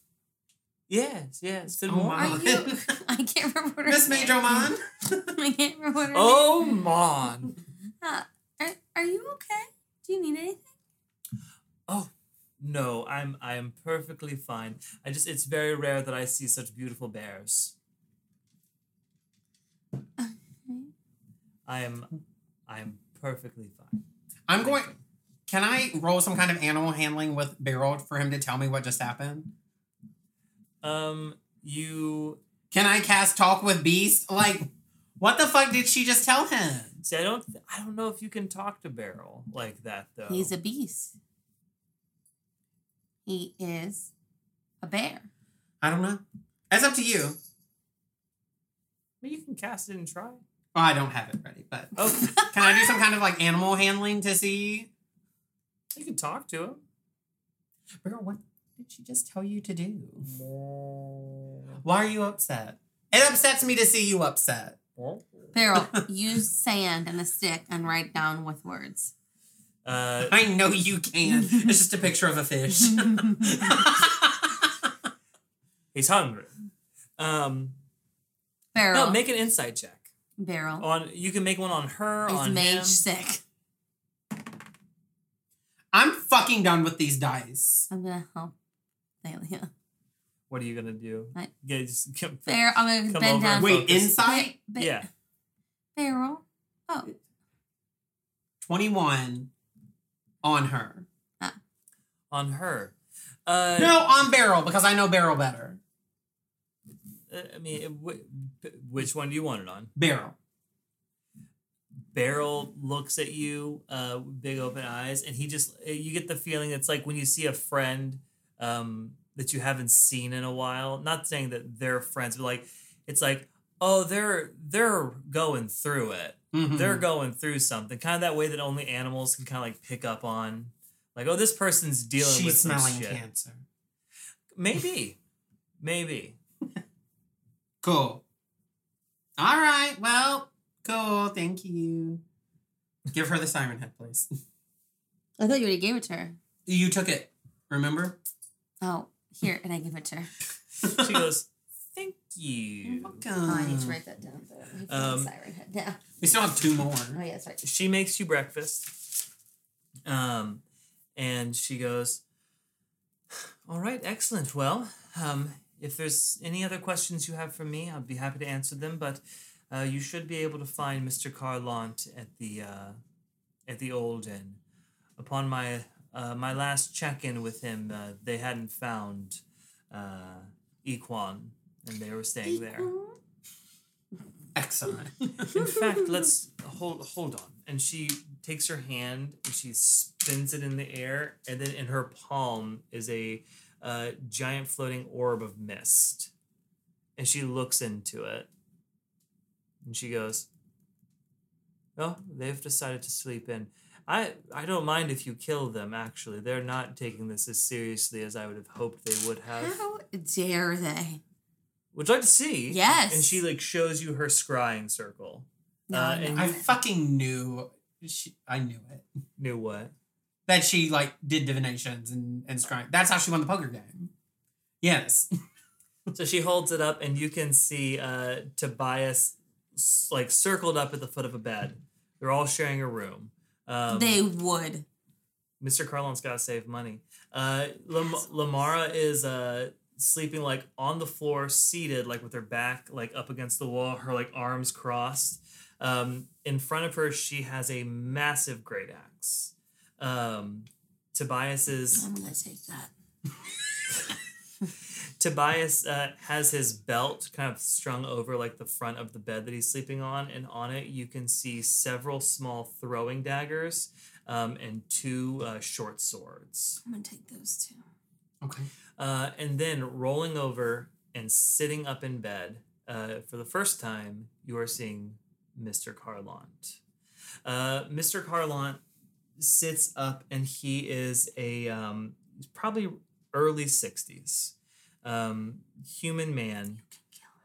[SPEAKER 1] Yes, yes. Good
[SPEAKER 2] Oh,
[SPEAKER 1] morning.
[SPEAKER 3] Are you? I can't remember what her
[SPEAKER 2] Miss
[SPEAKER 3] name-
[SPEAKER 2] Major Oman?
[SPEAKER 3] I can't remember what her
[SPEAKER 1] Oh,
[SPEAKER 3] name
[SPEAKER 1] man.
[SPEAKER 3] Uh, are, are you okay? Do you need anything?
[SPEAKER 1] Oh, no, I'm I am perfectly fine. I just it's very rare that I see such beautiful bears. I am I am perfectly fine.
[SPEAKER 2] I'm going. Can I roll some kind of animal handling with Beryl for him to tell me what just happened?
[SPEAKER 1] Um you
[SPEAKER 2] Can I cast talk with Beast? Like, what the fuck did she just tell him?
[SPEAKER 1] see I don't I don't know if you can talk to Beryl like that though.
[SPEAKER 3] He's a beast. He is a bear.
[SPEAKER 2] I don't know. It's up to you.
[SPEAKER 1] But you can cast it and try.
[SPEAKER 2] Oh, I don't have it ready, but
[SPEAKER 1] oh.
[SPEAKER 2] can I do some kind of like animal handling to see?
[SPEAKER 1] you can talk to him.
[SPEAKER 2] Beryl, what did she just tell you to do? Why are you upset? It upsets me to see you upset.
[SPEAKER 3] Beryl, use sand and a stick and write down with words.
[SPEAKER 1] Uh
[SPEAKER 2] I know you can. It's just a picture of a fish.
[SPEAKER 1] he's hungry. Um
[SPEAKER 3] Beryl.
[SPEAKER 1] no, make an insight check.
[SPEAKER 3] Beryl.
[SPEAKER 1] On you can make one on her,
[SPEAKER 3] is
[SPEAKER 1] on
[SPEAKER 3] mage
[SPEAKER 1] him.
[SPEAKER 3] sick.
[SPEAKER 2] I'm fucking done with these dice.
[SPEAKER 3] I'm gonna help Thalia.
[SPEAKER 1] What are you gonna do?
[SPEAKER 3] I-
[SPEAKER 1] Yeah, just come,
[SPEAKER 3] Bear, I'm gonna
[SPEAKER 1] Come
[SPEAKER 3] bend
[SPEAKER 1] over
[SPEAKER 3] down.
[SPEAKER 2] Wait,
[SPEAKER 1] Focus.
[SPEAKER 2] insight?
[SPEAKER 3] Ba-
[SPEAKER 1] yeah.
[SPEAKER 3] Beryl. Oh,
[SPEAKER 2] 21 on her.
[SPEAKER 1] on her. Uh,
[SPEAKER 2] No, on Beryl because I know Beryl better.
[SPEAKER 1] uh, I mean, which one do you want it on?
[SPEAKER 2] Beryl.
[SPEAKER 1] Beryl looks at you, uh, big open eyes, and he just uh, you get the feeling it's like when you see a friend um, that you haven't seen in a while. Not saying that they're friends, but like it's like oh they're they're going through it.
[SPEAKER 2] Mhm.
[SPEAKER 1] They're going through something, kind of that way that only animals can kind of like pick up on. Like oh this person's dealing
[SPEAKER 2] She's
[SPEAKER 1] with some
[SPEAKER 2] smelling
[SPEAKER 1] shit.
[SPEAKER 2] cancer.
[SPEAKER 1] Maybe, maybe.
[SPEAKER 2] Cool. All right. Well, cool. Thank you. Give her the siren head, please.
[SPEAKER 3] I thought you already gave it to her.
[SPEAKER 2] You took it. Remember?
[SPEAKER 3] Oh, here, and I give it to her.
[SPEAKER 1] She goes, "Thank you."
[SPEAKER 3] Oh, I need to write that down. So I have to write
[SPEAKER 1] Um,
[SPEAKER 3] siren head down.
[SPEAKER 2] We still have two more.
[SPEAKER 3] Oh, yeah, sorry.
[SPEAKER 1] she makes you breakfast. Um, and she goes, All right, excellent. Well, um, if there's any other questions you have for me, I'd be happy to answer them. But uh, you should be able to find Mr. Carlont at the uh, at the old inn. Upon my uh, my last check in with him, uh, they hadn't found uh, Equan, and they were staying there.
[SPEAKER 2] Excellent.
[SPEAKER 1] In fact, let's hold hold on. And she takes her hand and she spins it in the air, and then in her palm is a uh, giant floating orb of mist. And she looks into it, and she goes, "Oh, they've decided to sleep in. I I don't mind if you kill them. Actually, they're not taking this as seriously as I would have hoped they would have.
[SPEAKER 3] How dare they?
[SPEAKER 1] Would you like to see?
[SPEAKER 3] Yes.
[SPEAKER 1] And she like shows you her scrying circle.
[SPEAKER 3] No,
[SPEAKER 1] Uh,
[SPEAKER 3] no.
[SPEAKER 1] and
[SPEAKER 2] I fucking knew. She, I knew it.
[SPEAKER 1] knew what?
[SPEAKER 2] That she like did divinations and and scrying. That's how she won the poker game. Yes.
[SPEAKER 1] So she holds it up, and you can see uh, Tobias like circled up at the foot of a bed. They're all sharing a room. Um,
[SPEAKER 3] they would.
[SPEAKER 1] Mr. Carlont's got to save money. Uh, Lam- Lamara is uh, sleeping like on the floor, seated like with her back like up against the wall, her like arms crossed. Um, in front of her, she has a massive great axe. Um, Tobias is
[SPEAKER 3] I'm gonna take that.
[SPEAKER 1] Tobias uh, has his belt kind of strung over like the front of the bed that he's sleeping on, and on it you can see several small throwing daggers um, and two uh, short swords.
[SPEAKER 3] I'm gonna take those two.
[SPEAKER 2] Okay.
[SPEAKER 1] Uh, and then rolling over and sitting up in bed uh, for the first time, you are seeing Mr. Carlont. Uh, Mr. Carlont sits up and he is a um, probably early 60s um, human man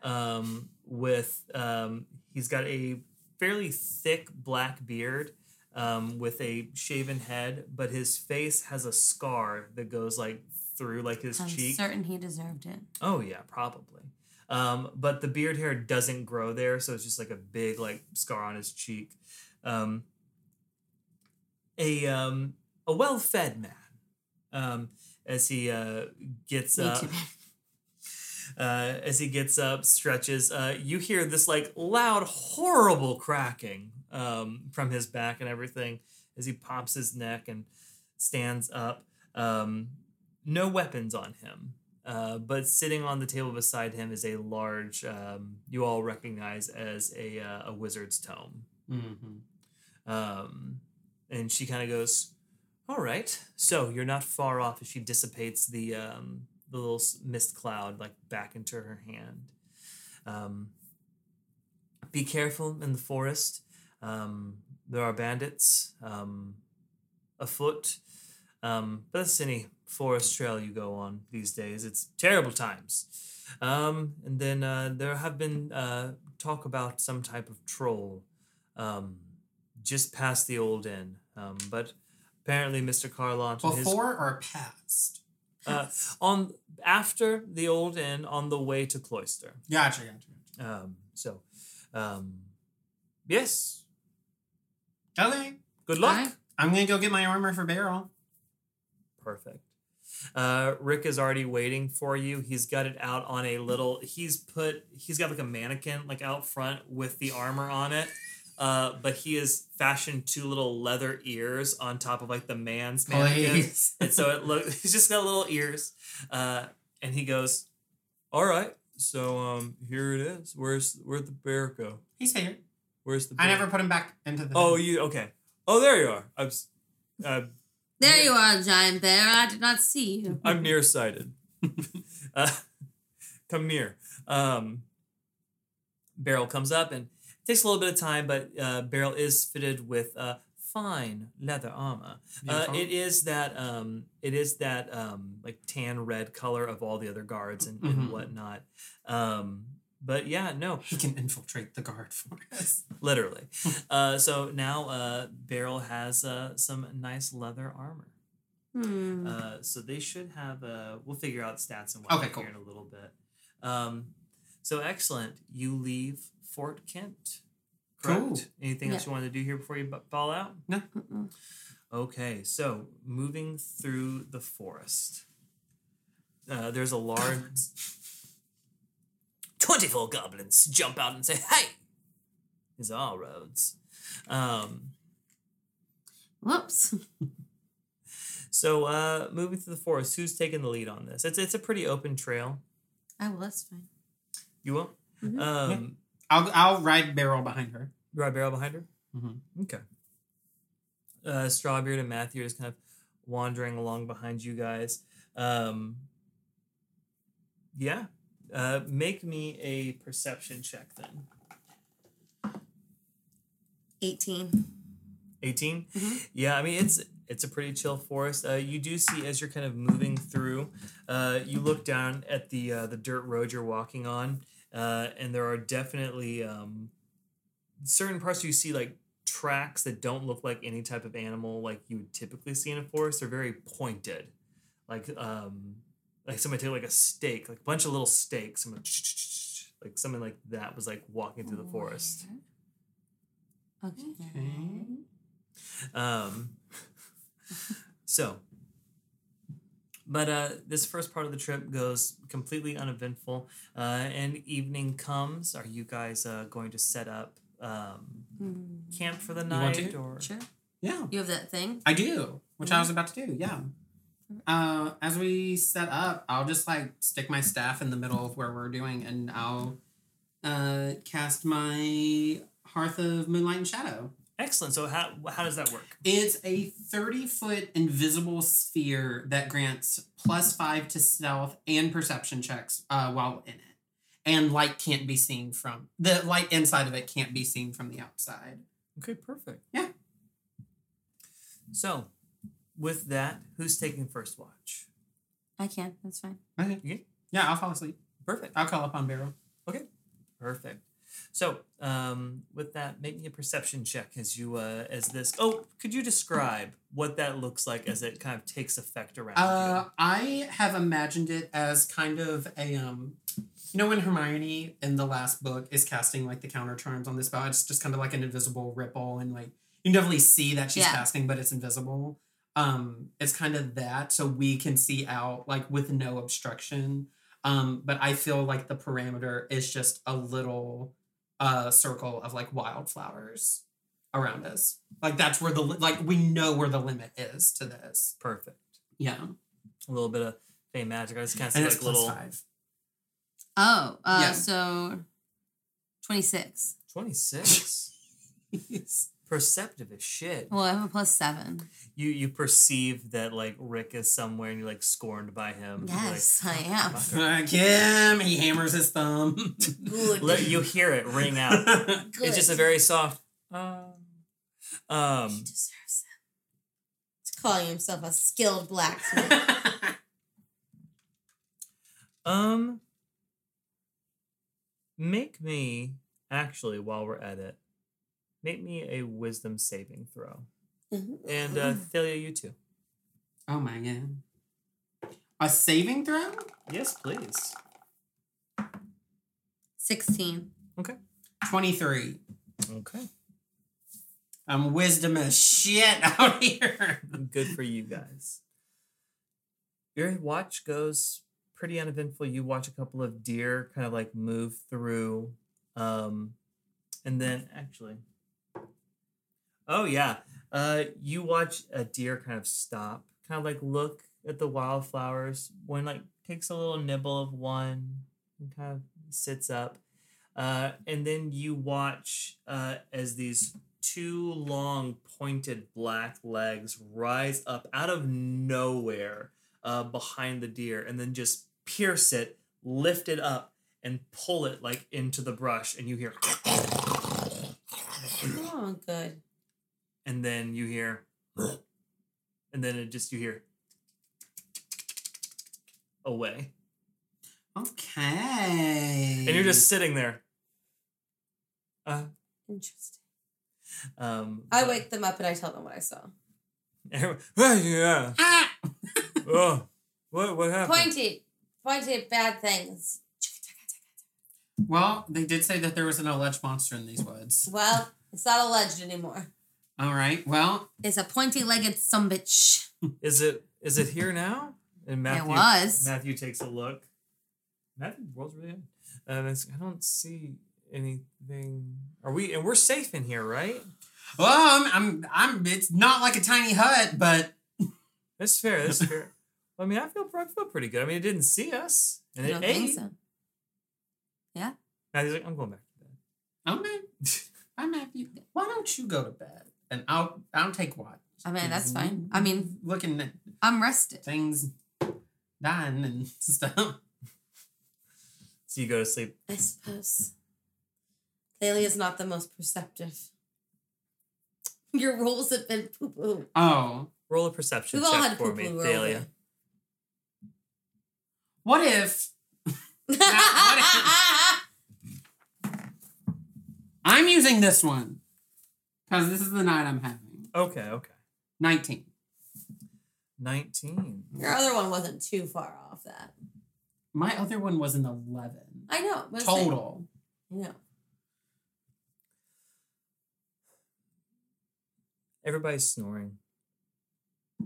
[SPEAKER 1] um, with um, he's got a fairly thick black beard um, with a shaven head, but his face has a scar that goes like through like his
[SPEAKER 3] I'm
[SPEAKER 1] cheek.
[SPEAKER 3] certain he deserved it.
[SPEAKER 1] Oh yeah, probably. Um, but the beard hair doesn't grow there, so it's just like a big like scar on his cheek. Um, a um, a well-fed man. Um, as he uh, gets up. uh, as he gets up, stretches, uh, you hear this like loud, horrible cracking um, from his back and everything as he pops his neck and stands up. Um, no weapons on him, uh, but sitting on the table beside him is a large, um, you all recognize as a, uh, a wizard's tome.
[SPEAKER 2] Mm-hmm.
[SPEAKER 1] Um, and she kind of goes, "All right, so you're not far off." As she dissipates the um, the little mist cloud like back into her hand. Um, be careful in the forest. Um, there are bandits um, afoot. Um, but that's any forest trail you go on these days. It's terrible times. Um, and then uh, there have been uh, talk about some type of troll um, just past the old inn. Um, but apparently, Mr. Carlont and his
[SPEAKER 2] Before or past?
[SPEAKER 1] Uh, on after the old inn on the way to Cloister.
[SPEAKER 2] Gotcha, gotcha, gotcha.
[SPEAKER 1] Um, so, um, yes,
[SPEAKER 2] Okay.
[SPEAKER 1] good luck.
[SPEAKER 3] Alright.
[SPEAKER 2] I'm gonna go get my armor for Beryl.
[SPEAKER 1] Perfect. Uh, Rick is already waiting for you. He's got it out on a little. He's put. He's got like a mannequin like out front with the armor on it. Uh, but he has fashioned two little leather ears on top of like the man's mannequin, and so it looks. He's just got little ears. Uh, and he goes, "All right, so um, here it is. Where's where'd the bear go?
[SPEAKER 2] He's here.
[SPEAKER 1] Where's the?
[SPEAKER 2] I never put him back into the.
[SPEAKER 1] Oh, you okay? Oh, there you are. I'm. s- Uh,
[SPEAKER 3] There
[SPEAKER 1] Yeah.
[SPEAKER 3] you are, giant bear. I did not see you.
[SPEAKER 1] I'm nearsighted. uh, come near. Um, Beryl comes up and it takes a little bit of time, but uh, Beryl is fitted with uh, fine leather armor. Uh, it is that um, it is that um, like tan red color of all the other guards and,
[SPEAKER 2] Mhm.
[SPEAKER 1] and whatnot. Um, but yeah, no,
[SPEAKER 2] He can infiltrate the guard for us.
[SPEAKER 1] literally. uh, so now uh, Beryl has uh, some nice leather armor.
[SPEAKER 3] Hmm.
[SPEAKER 1] Uh, so they should have. Uh, we'll figure out stats and whatnot
[SPEAKER 2] Okay, cool.
[SPEAKER 1] here in a little bit. Um, so excellent. You leave Fort Kent. Correct.
[SPEAKER 2] Cool.
[SPEAKER 1] Anything else you wanted to do here before you bu- fall out?
[SPEAKER 3] Mm-mm.
[SPEAKER 1] Okay, so moving through the forest. Uh, there's a large. 24 goblins jump out and say, Hey, is all roads. Um,
[SPEAKER 3] Whoops.
[SPEAKER 1] so uh, moving through the forest, who's taking the lead on this? It's it's a pretty open trail.
[SPEAKER 3] Oh, well, that's fine.
[SPEAKER 1] You will.
[SPEAKER 3] Mhm.
[SPEAKER 1] Um,
[SPEAKER 2] I'll I'll ride Beryl behind her.
[SPEAKER 1] you ride Beryl behind her.
[SPEAKER 2] Mhm.
[SPEAKER 1] Okay. Uh, Strawbeard and Matthew are just kind of wandering along behind you guys. Um, yeah. Uh, make me a perception check then.
[SPEAKER 3] 18.
[SPEAKER 1] 18
[SPEAKER 3] Mhm.
[SPEAKER 1] yeah i mean it's it's a pretty chill forest uh, you do see as you're kind of moving through uh, you look down at the uh, the dirt road you're walking on uh, and there are definitely um, certain parts where you see like tracks that don't look like any type of animal like you would typically see in a forest they're very pointed like um like somebody take like a stake like a bunch of little stakes someone like something like that was like walking through the forest
[SPEAKER 3] Okay.
[SPEAKER 2] Okay.
[SPEAKER 1] Um, so, but uh, this first part of the trip goes completely uneventful. Uh, and evening comes. Are you guys uh, going to set up um,
[SPEAKER 3] Mm,
[SPEAKER 1] camp for the
[SPEAKER 2] You want
[SPEAKER 1] night,
[SPEAKER 2] to?
[SPEAKER 1] or
[SPEAKER 3] Sure.
[SPEAKER 2] Yeah,
[SPEAKER 3] You have that thing?
[SPEAKER 2] I do, which I was about to do. Yeah. Uh, as we set up, I'll just like stick my staff in the middle of where we're doing, and I'll uh, cast my Hearth of Moonlight and Shadow.
[SPEAKER 1] Excellent? So how how does that work?
[SPEAKER 2] It's a 30 foot invisible sphere that grants plus five to stealth and perception checks uh, while in it. And light can't be seen from the light inside of it can't be seen from the outside.
[SPEAKER 1] Okay, perfect.
[SPEAKER 2] Yeah.
[SPEAKER 1] So, with that, who's taking first watch?
[SPEAKER 3] I can. That's fine.
[SPEAKER 2] Okay.
[SPEAKER 1] Okay.
[SPEAKER 2] Yeah, I'll fall asleep.
[SPEAKER 1] Perfect.
[SPEAKER 2] I'll call up on Beryl. Okay.
[SPEAKER 1] Perfect. So, um, with that, make me a perception check as you uh, as this. Oh, could you describe what that looks like as it kind of takes effect around
[SPEAKER 2] Uh, I have imagined it as kind of a um, you know when Hermione in the last book is casting like the counter charms on this spell, it's just kind of like an invisible ripple, and like you can definitely see that she's
[SPEAKER 3] Yeah.
[SPEAKER 2] casting, but it's invisible. Um, it's kind of that, so we can see out like with no obstruction. Um, but I feel like the parameter is just a little uh circle of like wildflowers around us. Like that's where the like we know where the limit is to this.
[SPEAKER 1] Perfect.
[SPEAKER 2] Yeah.
[SPEAKER 1] A little bit of fey magic. I just kind of see like
[SPEAKER 2] it's plus
[SPEAKER 1] little
[SPEAKER 2] five.
[SPEAKER 3] Oh, uh,
[SPEAKER 2] Yeah.
[SPEAKER 3] so 26.
[SPEAKER 1] twenty six. Perceptive as shit.
[SPEAKER 3] Well, I have a plus seven.
[SPEAKER 1] You you perceive that like Rick is somewhere and you're like scorned by him. You're
[SPEAKER 3] Yes, I am.
[SPEAKER 1] Fucker.
[SPEAKER 2] Like him, he hammers his thumb.
[SPEAKER 3] Good.
[SPEAKER 1] You hear it ring out. It's just a very soft. Uh, um.
[SPEAKER 3] He deserves it. He's calling himself a skilled blacksmith.
[SPEAKER 1] Um, make me actually while we're at it, make me a wisdom saving throw, and uh, Thalia, you too.
[SPEAKER 2] oh my god. A saving throw?
[SPEAKER 1] Yes, please.
[SPEAKER 3] 16. Okay.
[SPEAKER 2] 23.
[SPEAKER 1] Okay,
[SPEAKER 2] I'm wisdom as shit out here.
[SPEAKER 1] good for you guys. Your watch goes pretty uneventful. You watch a couple of deer kind of like move through, um, and then actually, oh yeah, uh, you watch a deer kind of stop, kind of like look at the wildflowers. One like takes a little nibble of one and kind of sits up, uh, and then you watch uh, as these two long pointed black legs rise up out of nowhere uh, behind the deer and then just pierce it, lift it up, and pull it like into the brush. And you hear,
[SPEAKER 3] Oh, good.
[SPEAKER 1] And then you hear, and then it just you hear away,
[SPEAKER 2] Okay.
[SPEAKER 1] and you're just sitting there. Uh,
[SPEAKER 3] Interesting.
[SPEAKER 1] um,
[SPEAKER 3] I
[SPEAKER 1] but-
[SPEAKER 3] wake them up and I tell them what I saw.
[SPEAKER 1] everyone- "Ah, yeah.
[SPEAKER 2] Ah!
[SPEAKER 1] Oh, what what happened?
[SPEAKER 3] Pointed. Pointed bad things.
[SPEAKER 2] Well, they did say that there was an alleged monster in these woods.
[SPEAKER 3] Well, it's not alleged anymore.
[SPEAKER 2] All right. Well,
[SPEAKER 3] It's a pointy legged sumbitch.
[SPEAKER 1] Is it is it here now? And Matthew
[SPEAKER 3] it was.
[SPEAKER 1] Matthew takes a look. Matthew rolls really good. Um, it's, I don't see anything? Are we and we're safe in here, right?
[SPEAKER 2] Well, I'm, I'm, I'm. It's not like a tiny hut, but
[SPEAKER 1] That's fair. That's fair. I mean, I feel I feel pretty good. I mean, it didn't see us, and
[SPEAKER 3] I
[SPEAKER 1] it
[SPEAKER 3] don't
[SPEAKER 1] ate.
[SPEAKER 3] think so.
[SPEAKER 1] Now he's like, I'm going back to bed.
[SPEAKER 2] okay. I'm happy. Why don't you go to bed and I'll, I'll take watch.
[SPEAKER 3] I mean, that's fine. I mean-
[SPEAKER 2] looking at
[SPEAKER 3] I'm rested.
[SPEAKER 2] things dying and stuff.
[SPEAKER 1] So you go to sleep.
[SPEAKER 3] I suppose. Thalia is not the most perceptive. Your rolls have been poo poo.
[SPEAKER 2] Oh,
[SPEAKER 1] Roll a perception
[SPEAKER 3] We've all
[SPEAKER 1] check
[SPEAKER 3] had
[SPEAKER 1] for
[SPEAKER 3] poo
[SPEAKER 1] me,
[SPEAKER 3] poo.
[SPEAKER 1] Thalia.
[SPEAKER 2] what if I'm using this one? Because this is the night I'm having.
[SPEAKER 1] Okay, okay.
[SPEAKER 2] 19.
[SPEAKER 1] 19.
[SPEAKER 3] Your other one wasn't too far off that.
[SPEAKER 2] My other one was an 11.
[SPEAKER 3] I know. but saying-
[SPEAKER 2] Total.
[SPEAKER 3] I know.
[SPEAKER 1] Everybody's snoring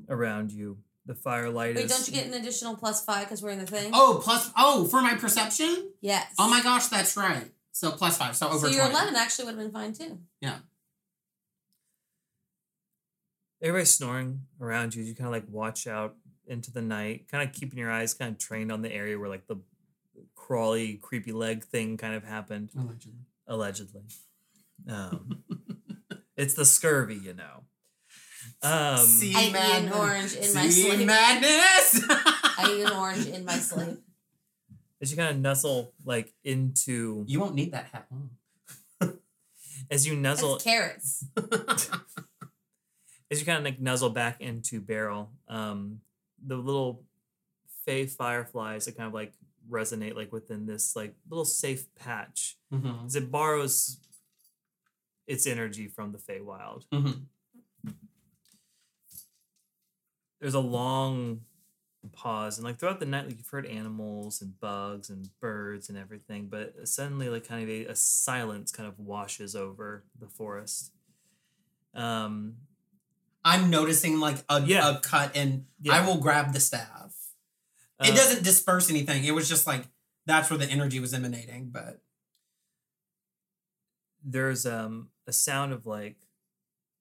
[SPEAKER 1] around you. The firelight
[SPEAKER 3] Wait,
[SPEAKER 1] is.
[SPEAKER 3] don't you get an additional plus five because we're in the thing?
[SPEAKER 2] Oh, plus, oh, for my perception?
[SPEAKER 3] yes.
[SPEAKER 2] Oh my gosh, that's right. So plus five, so over
[SPEAKER 3] So your
[SPEAKER 2] 20.
[SPEAKER 3] eleven actually would have been fine too.
[SPEAKER 1] Everybody's snoring around you. You kind of like watch out into the night, kind of keeping your eyes kind of trained on the area where like the crawly, creepy leg thing kind of happened,
[SPEAKER 2] Allegedly.
[SPEAKER 1] allegedly. Um, it's the scurvy, you know. Um,
[SPEAKER 2] See
[SPEAKER 3] I eat an orange in my sleep.
[SPEAKER 2] madness.
[SPEAKER 3] I eat an orange in my sleep.
[SPEAKER 1] as you kind of nuzzle like into,
[SPEAKER 2] you won't need that hat long.
[SPEAKER 1] as you nuzzle
[SPEAKER 3] That's carrots.
[SPEAKER 1] as you kind of like nuzzle back into Beryl, um, the little fey fireflies that kind of like resonate like within this like little safe patch
[SPEAKER 2] Mhm.
[SPEAKER 1] as it borrows its energy from the Feywild.
[SPEAKER 2] Mhm.
[SPEAKER 1] There's a long pause, and like throughout the night, like you've heard animals and bugs and birds and everything, but suddenly, like kind of a, a silence kind of washes over the forest. Um,
[SPEAKER 2] I'm noticing like a,
[SPEAKER 1] Yeah.
[SPEAKER 2] a cut, and
[SPEAKER 1] Yeah.
[SPEAKER 2] I will grab the staff. it
[SPEAKER 1] uh,
[SPEAKER 2] doesn't disperse anything. It was just like that's where the energy was emanating. But
[SPEAKER 1] there's um a sound of like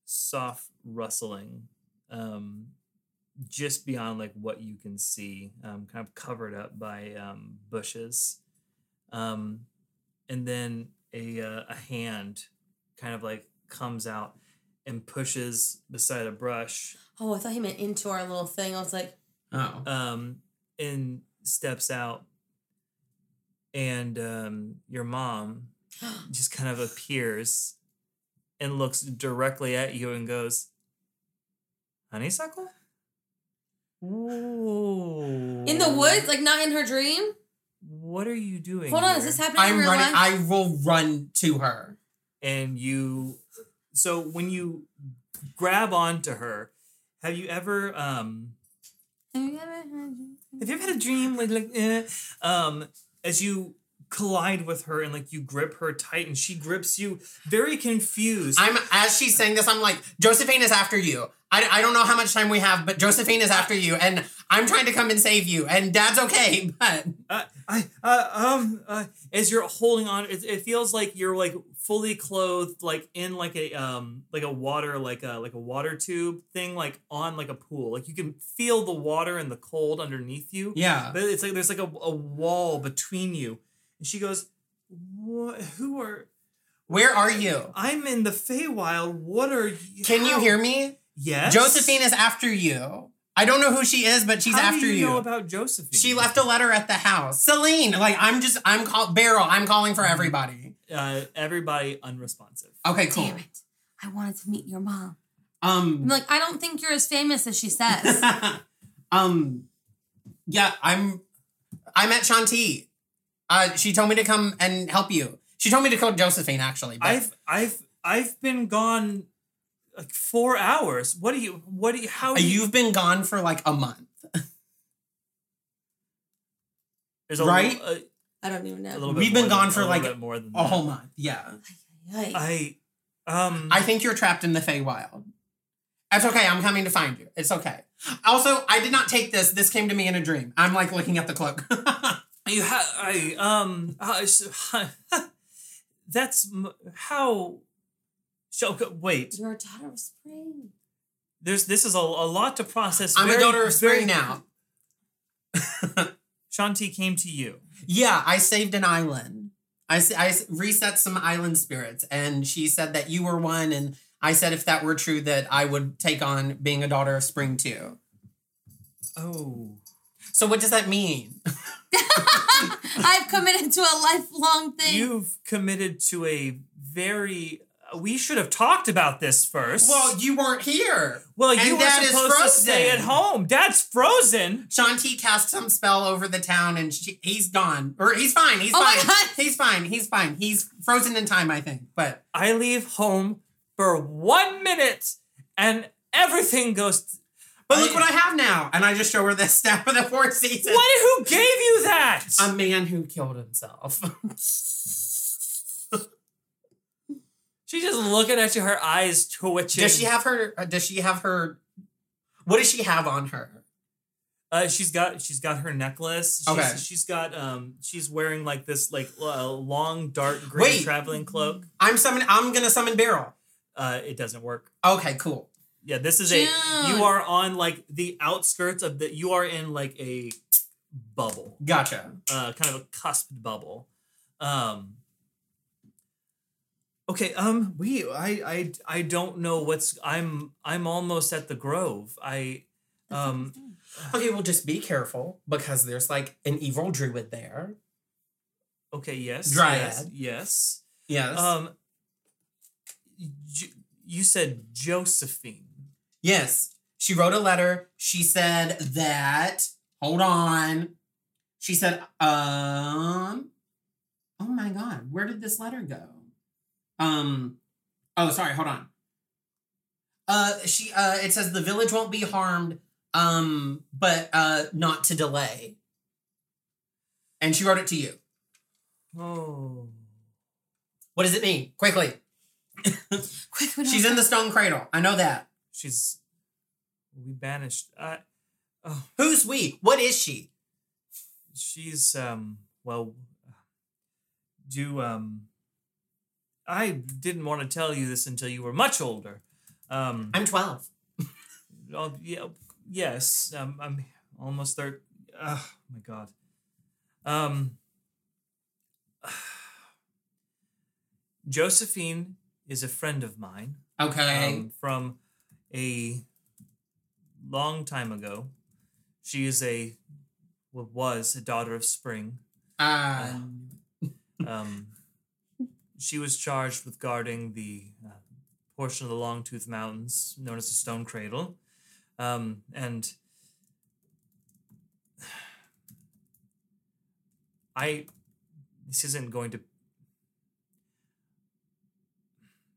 [SPEAKER 1] soft rustling um just beyond like what you can see um kind of covered up by um bushes um and then a uh, a hand kind of like comes out and pushes beside a brush
[SPEAKER 3] Oh, I thought he meant into our little thing. I was like,
[SPEAKER 2] oh,
[SPEAKER 1] um and steps out and um your mom just kind of appears and looks directly at you and goes, Honeysuckle? Ooh.
[SPEAKER 3] in the woods, like not in her dream.
[SPEAKER 1] What are you doing?
[SPEAKER 3] Hold on, is this happening in
[SPEAKER 2] I'm
[SPEAKER 3] real
[SPEAKER 2] running.
[SPEAKER 3] life?
[SPEAKER 2] I will run to her.
[SPEAKER 1] And you, so when you grab onto her, have you ever, um,
[SPEAKER 3] Have you ever had-
[SPEAKER 1] Have you ever had a dream like like eh, um as you collide with her and like you grip her tight and she grips you very confused.
[SPEAKER 2] I'm as she's saying this. I'm like Josephine is after you. I, I don't know how much time we have, but Josephine is after you, and I'm trying to come and save you. And Dad's okay, but
[SPEAKER 1] uh, I uh, um uh, as you're holding on it, it feels like you're like fully clothed like in like a um like a water like a like a water tube thing like on like a pool like you can feel the water and the cold underneath you
[SPEAKER 2] yeah.
[SPEAKER 1] but it's like there's like a, a wall between you and she goes what who are
[SPEAKER 2] Where are you?
[SPEAKER 1] I'm in the Feywild. What are you?
[SPEAKER 2] Can you hear me?
[SPEAKER 1] Yes.
[SPEAKER 2] Josephine is after you. I don't know who she is, but she's
[SPEAKER 1] How
[SPEAKER 2] after
[SPEAKER 1] do you,
[SPEAKER 2] you.
[SPEAKER 1] know about Josephine?
[SPEAKER 2] she left a letter at the house. Celine, like I'm just I'm call Beryl. I'm calling for everybody.
[SPEAKER 1] Uh, everybody unresponsive.
[SPEAKER 2] Okay, cool.
[SPEAKER 3] Damn it! I wanted to meet your mom.
[SPEAKER 2] Um,
[SPEAKER 3] I'm like, I don't think you're as famous as she says.
[SPEAKER 2] um, yeah, I'm. I met Shanti. Uh, she told me to come and help you. She told me to call Josephine actually. But
[SPEAKER 1] I've I've I've been gone like four hours. What do you? What do you? How? Do you,
[SPEAKER 2] you've been gone for like a month.
[SPEAKER 1] there's a
[SPEAKER 2] right?
[SPEAKER 1] Little, uh,
[SPEAKER 3] I don't even
[SPEAKER 1] a
[SPEAKER 3] know.
[SPEAKER 1] little bit
[SPEAKER 2] We've
[SPEAKER 1] more
[SPEAKER 2] been
[SPEAKER 1] than-
[SPEAKER 2] gone for,
[SPEAKER 1] a
[SPEAKER 2] like,
[SPEAKER 1] bit more than
[SPEAKER 2] A
[SPEAKER 1] that.
[SPEAKER 2] whole month. Yeah.
[SPEAKER 3] Yikes.
[SPEAKER 1] I um.
[SPEAKER 2] I think you're trapped in the Feywild. That's okay. I'm coming to find you. It's okay. Also, I did not take this. This came to me in a dream. I'm like looking at the cloak.
[SPEAKER 1] you have I um. I s- that's m- how. So, okay, wait,
[SPEAKER 3] You're a daughter of spring.
[SPEAKER 1] there's this is a, a lot to process.
[SPEAKER 2] I'm
[SPEAKER 1] very-
[SPEAKER 2] a daughter of
[SPEAKER 1] very-
[SPEAKER 2] spring now.
[SPEAKER 1] Shanti came to you.
[SPEAKER 2] Yeah, I saved an island. I, I reset some island spirits, and she said that you were one, and I said if that were true, that I would take on being a daughter of spring too.
[SPEAKER 1] Oh,
[SPEAKER 2] So what does that mean?
[SPEAKER 3] I've committed to a lifelong thing.
[SPEAKER 1] you've committed to a very. We should have talked about this first.
[SPEAKER 2] Well, you weren't here.
[SPEAKER 1] well,
[SPEAKER 2] and
[SPEAKER 1] you were
[SPEAKER 2] Dad is
[SPEAKER 1] supposed to stay at home. Dad's frozen.
[SPEAKER 2] Shanti cast some spell over the town, and she, he's gone. Or he's fine. He's
[SPEAKER 3] Oh my
[SPEAKER 2] fine.
[SPEAKER 3] God.
[SPEAKER 2] He's fine. He's fine. He's frozen in time, I think. But
[SPEAKER 1] I leave home for one minute, and everything goes.
[SPEAKER 2] but look what I have now, and I just show her this staff of the fourth season.
[SPEAKER 1] What? Who gave you that?
[SPEAKER 2] A man who killed himself.
[SPEAKER 1] She's just looking at you, her eyes twitching.
[SPEAKER 2] does she have her? uh, Does she have her? What does she have on her?
[SPEAKER 1] Uh, she's got she's got her necklace. She's,
[SPEAKER 2] Okay.
[SPEAKER 1] She's got um she's wearing like this like uh, long dark green
[SPEAKER 2] Wait.
[SPEAKER 1] traveling cloak.
[SPEAKER 2] I'm summon. I'm gonna summon Beryl.
[SPEAKER 1] Uh, it doesn't work.
[SPEAKER 2] Okay, cool.
[SPEAKER 1] Yeah, this is a you are on like the outskirts of the you are in like a bubble.
[SPEAKER 2] Gotcha.
[SPEAKER 1] uh, kind of a cusped bubble. Um, okay, um, we, I, I, I don't know what's. I'm, I'm almost at the Grove. I, um,
[SPEAKER 2] Okay, well, just be careful because there's like an evil druid there.
[SPEAKER 1] okay, yes,
[SPEAKER 2] Dryad.
[SPEAKER 1] yes, yes.
[SPEAKER 2] Yes.
[SPEAKER 1] Um, J- you said Josephine.
[SPEAKER 2] yes. She wrote a letter. She said that. Hold on. She said, um. Oh my God, where did this letter go? Um. Oh, sorry. Hold on. Uh, she. Uh, it says the village won't be harmed. Um, but uh, not to delay. And she wrote it to you.
[SPEAKER 1] Oh,
[SPEAKER 2] What does it mean? Quickly.
[SPEAKER 3] Quick,
[SPEAKER 2] She's in the stone cradle. I know that.
[SPEAKER 1] she's. We banished. Uh, Oh,
[SPEAKER 2] Who's we? What is she?
[SPEAKER 1] she's um well do um i didn't want to tell you this until you were much older. Um
[SPEAKER 2] I'm 12.
[SPEAKER 1] oh, yeah yes um, i'm almost there oh my god. Um josephine is a friend of mine
[SPEAKER 2] Okay.
[SPEAKER 1] um, from a long time ago. She is a well, was a daughter of spring.
[SPEAKER 2] Uh,
[SPEAKER 1] um, she was charged with guarding the uh, portion of the Longtooth Mountains known as the Stone Cradle. Um, and I, this isn't going to,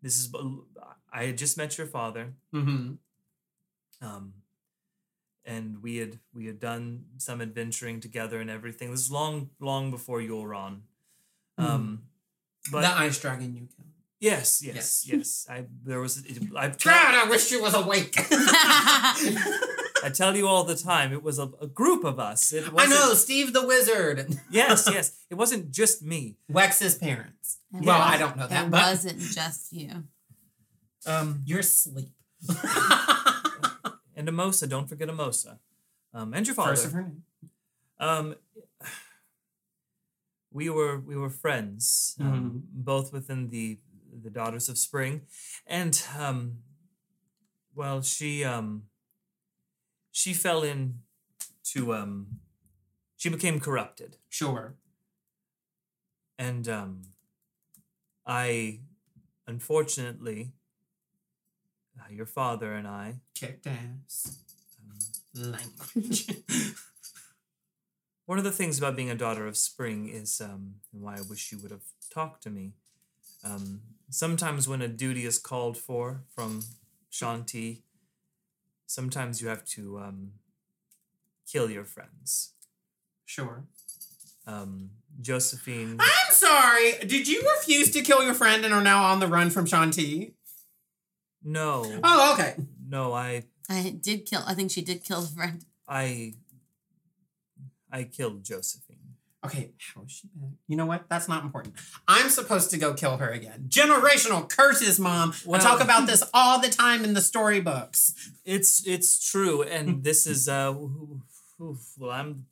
[SPEAKER 1] this is, I had just met your father.
[SPEAKER 2] mhm.
[SPEAKER 1] Um, and we had we had done some adventuring together and everything. This is long long before Yoron. Um, but
[SPEAKER 2] the ice dragon you killed.
[SPEAKER 1] Yes, yes, yes. I there was it, I
[SPEAKER 2] God, I wish you was awake.
[SPEAKER 1] I tell you all the time. It was a, a group of us. It
[SPEAKER 2] I know, Steve the Wizard.
[SPEAKER 1] Yes, yes. It wasn't just me.
[SPEAKER 2] Wex's parents.
[SPEAKER 3] It
[SPEAKER 2] well,
[SPEAKER 3] was-
[SPEAKER 2] I don't know that,
[SPEAKER 3] It
[SPEAKER 2] but
[SPEAKER 3] wasn't just you.
[SPEAKER 1] Um,
[SPEAKER 2] you're asleep.
[SPEAKER 1] and Amosa. Don't forget Amosa. Um, and your father.
[SPEAKER 2] First of her name.
[SPEAKER 1] Um, we were we were friends, um, both within the the Daughters of Spring, and um, well, she um, she fell in to um, she became corrupted,
[SPEAKER 2] Sure.
[SPEAKER 1] and um, I, unfortunately, uh, your father and I.
[SPEAKER 2] Kicked ass.
[SPEAKER 1] Um,
[SPEAKER 2] Language.
[SPEAKER 1] One of the things about being a daughter of spring is um, why I wish you would have talked to me. Um, sometimes when a duty is called for from Shanti, sometimes you have to um, kill your friends.
[SPEAKER 2] sure.
[SPEAKER 1] Um, Josephine,
[SPEAKER 2] I'm sorry. Did you refuse to kill your friend and are now on the run from Shanti?
[SPEAKER 1] no,
[SPEAKER 2] Oh, okay.
[SPEAKER 1] no, I,
[SPEAKER 3] I did kill. I think she did kill the friend.
[SPEAKER 1] I, I killed Josephine.
[SPEAKER 2] Okay, how is she back? You know what? That's not important. I'm supposed to go kill her again. Generational curses, mom. I
[SPEAKER 1] Well-
[SPEAKER 2] talk about this all the time in the storybooks.
[SPEAKER 1] It's it's true, and this is uh, well, I'm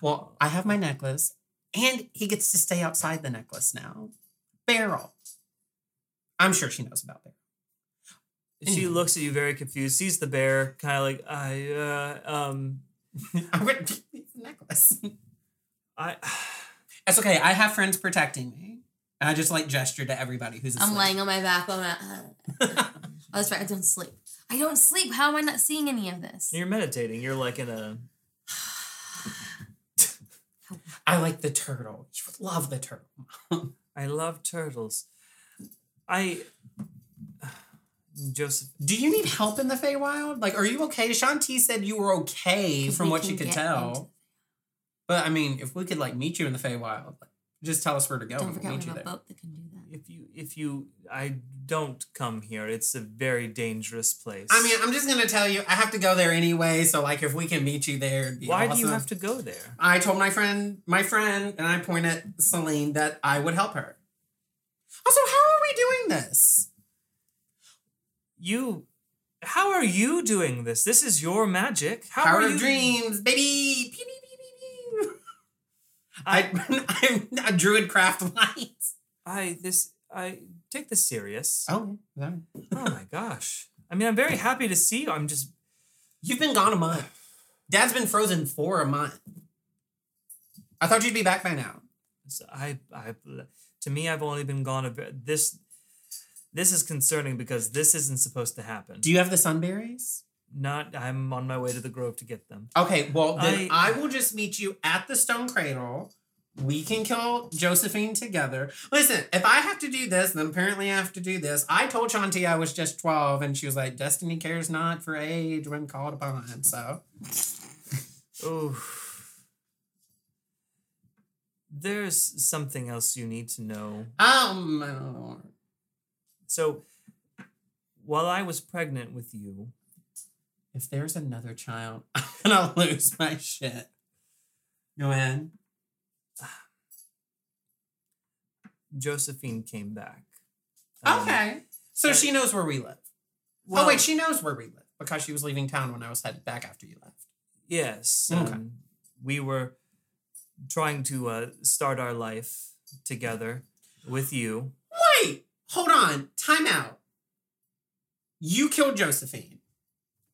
[SPEAKER 2] Well, I have my necklace, and he gets to stay outside the necklace now. Beryl. I'm sure she knows about Beryl.
[SPEAKER 1] She
[SPEAKER 2] Anyway.
[SPEAKER 1] looks at you very confused, sees the bear, kind of like I uh, um
[SPEAKER 2] I'm going to the necklace.
[SPEAKER 1] I
[SPEAKER 2] It's okay. I have friends protecting me. And I just like gesture to everybody who's asleep.
[SPEAKER 3] I'm laying on my back. I'm like, uh, oh, that's right. I don't sleep. I don't sleep. How am I not seeing any of this?
[SPEAKER 1] you're meditating. You're like in a
[SPEAKER 2] I like the turtle. You love the turtle.
[SPEAKER 1] I love turtles. I Joseph
[SPEAKER 2] Do you need help in the Feywild? Like, are you okay? Shanti said you were okay from
[SPEAKER 3] we
[SPEAKER 2] what you could
[SPEAKER 3] get
[SPEAKER 2] tell.
[SPEAKER 3] Into-
[SPEAKER 2] But I mean, if we could like meet you in the Feywild, like, just tell us where to go.
[SPEAKER 3] Don't
[SPEAKER 2] and
[SPEAKER 3] forget
[SPEAKER 2] we'll
[SPEAKER 3] we
[SPEAKER 2] meet you
[SPEAKER 3] a
[SPEAKER 2] there.
[SPEAKER 3] boat that can do that.
[SPEAKER 1] if you if you I don't come here. It's a very dangerous place.
[SPEAKER 2] I mean, I'm just gonna tell you, I have to go there anyway. So like, if we can meet you there, it'd be
[SPEAKER 1] why do you have to go there?
[SPEAKER 2] I told my friend, my friend, and I point at Celine that I would help her. Also, how are we doing this?
[SPEAKER 1] You how are you doing this? This is your magic. How
[SPEAKER 2] Power
[SPEAKER 1] are
[SPEAKER 2] of
[SPEAKER 1] you
[SPEAKER 2] dreams, baby. Pew.
[SPEAKER 1] I
[SPEAKER 2] I, I'm a druid craft lights.
[SPEAKER 1] I this I take this serious.
[SPEAKER 2] Oh, sorry.
[SPEAKER 1] Oh my gosh. I mean, I'm very happy to see you. I'm just
[SPEAKER 2] You've been gone a month. Dad's been frozen for a month. I thought you'd be back by now.
[SPEAKER 1] I I to me I've only been gone a bit. This this is concerning because this isn't supposed to happen.
[SPEAKER 2] Do you have the sunberries?
[SPEAKER 1] Not I'm on my way to the grove to get them.
[SPEAKER 2] Okay, well then
[SPEAKER 1] I-
[SPEAKER 2] I, will just meet you at the stone cradle. We can kill Josephine together. Listen, if I have to do this, then apparently I have to do this. I told Shanti I was just 12, and she was like, Destiny cares not for age when called upon. So
[SPEAKER 1] Oh. There's something else you need to know.
[SPEAKER 2] um.
[SPEAKER 1] So while I was pregnant with you,
[SPEAKER 2] If there's another child, I'm gonna lose my shit. Go ahead.
[SPEAKER 1] Josephine came back. Um,
[SPEAKER 2] Okay. So she knows where we live.
[SPEAKER 1] well,
[SPEAKER 2] oh wait, she knows where we live because she was leaving town when I was headed back after you left.
[SPEAKER 1] Yes.
[SPEAKER 2] Okay.
[SPEAKER 1] Um, we were trying to uh, start our life together with you.
[SPEAKER 2] Wait, hold on. Time out. You killed Josephine.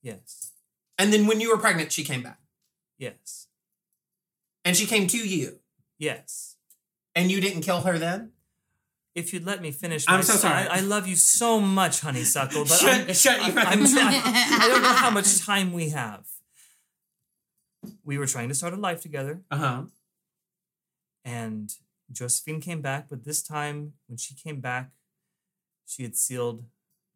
[SPEAKER 1] Yes.
[SPEAKER 2] And then when you were pregnant, she came back.
[SPEAKER 1] Yes.
[SPEAKER 2] And she came to you.
[SPEAKER 1] Yes.
[SPEAKER 2] And you didn't kill her then?
[SPEAKER 1] If you'd let me finish,
[SPEAKER 2] I'm so sorry.
[SPEAKER 1] I, I love you so much, honeysuckle, but
[SPEAKER 2] shut,
[SPEAKER 1] I'm,
[SPEAKER 2] shut your
[SPEAKER 1] I'm,
[SPEAKER 2] mouth.
[SPEAKER 1] trying- I don't know how much time we have. We were trying to start a life together,
[SPEAKER 2] Uh-huh.
[SPEAKER 1] and Josephine came back, but this time, when she came back, she had sealed,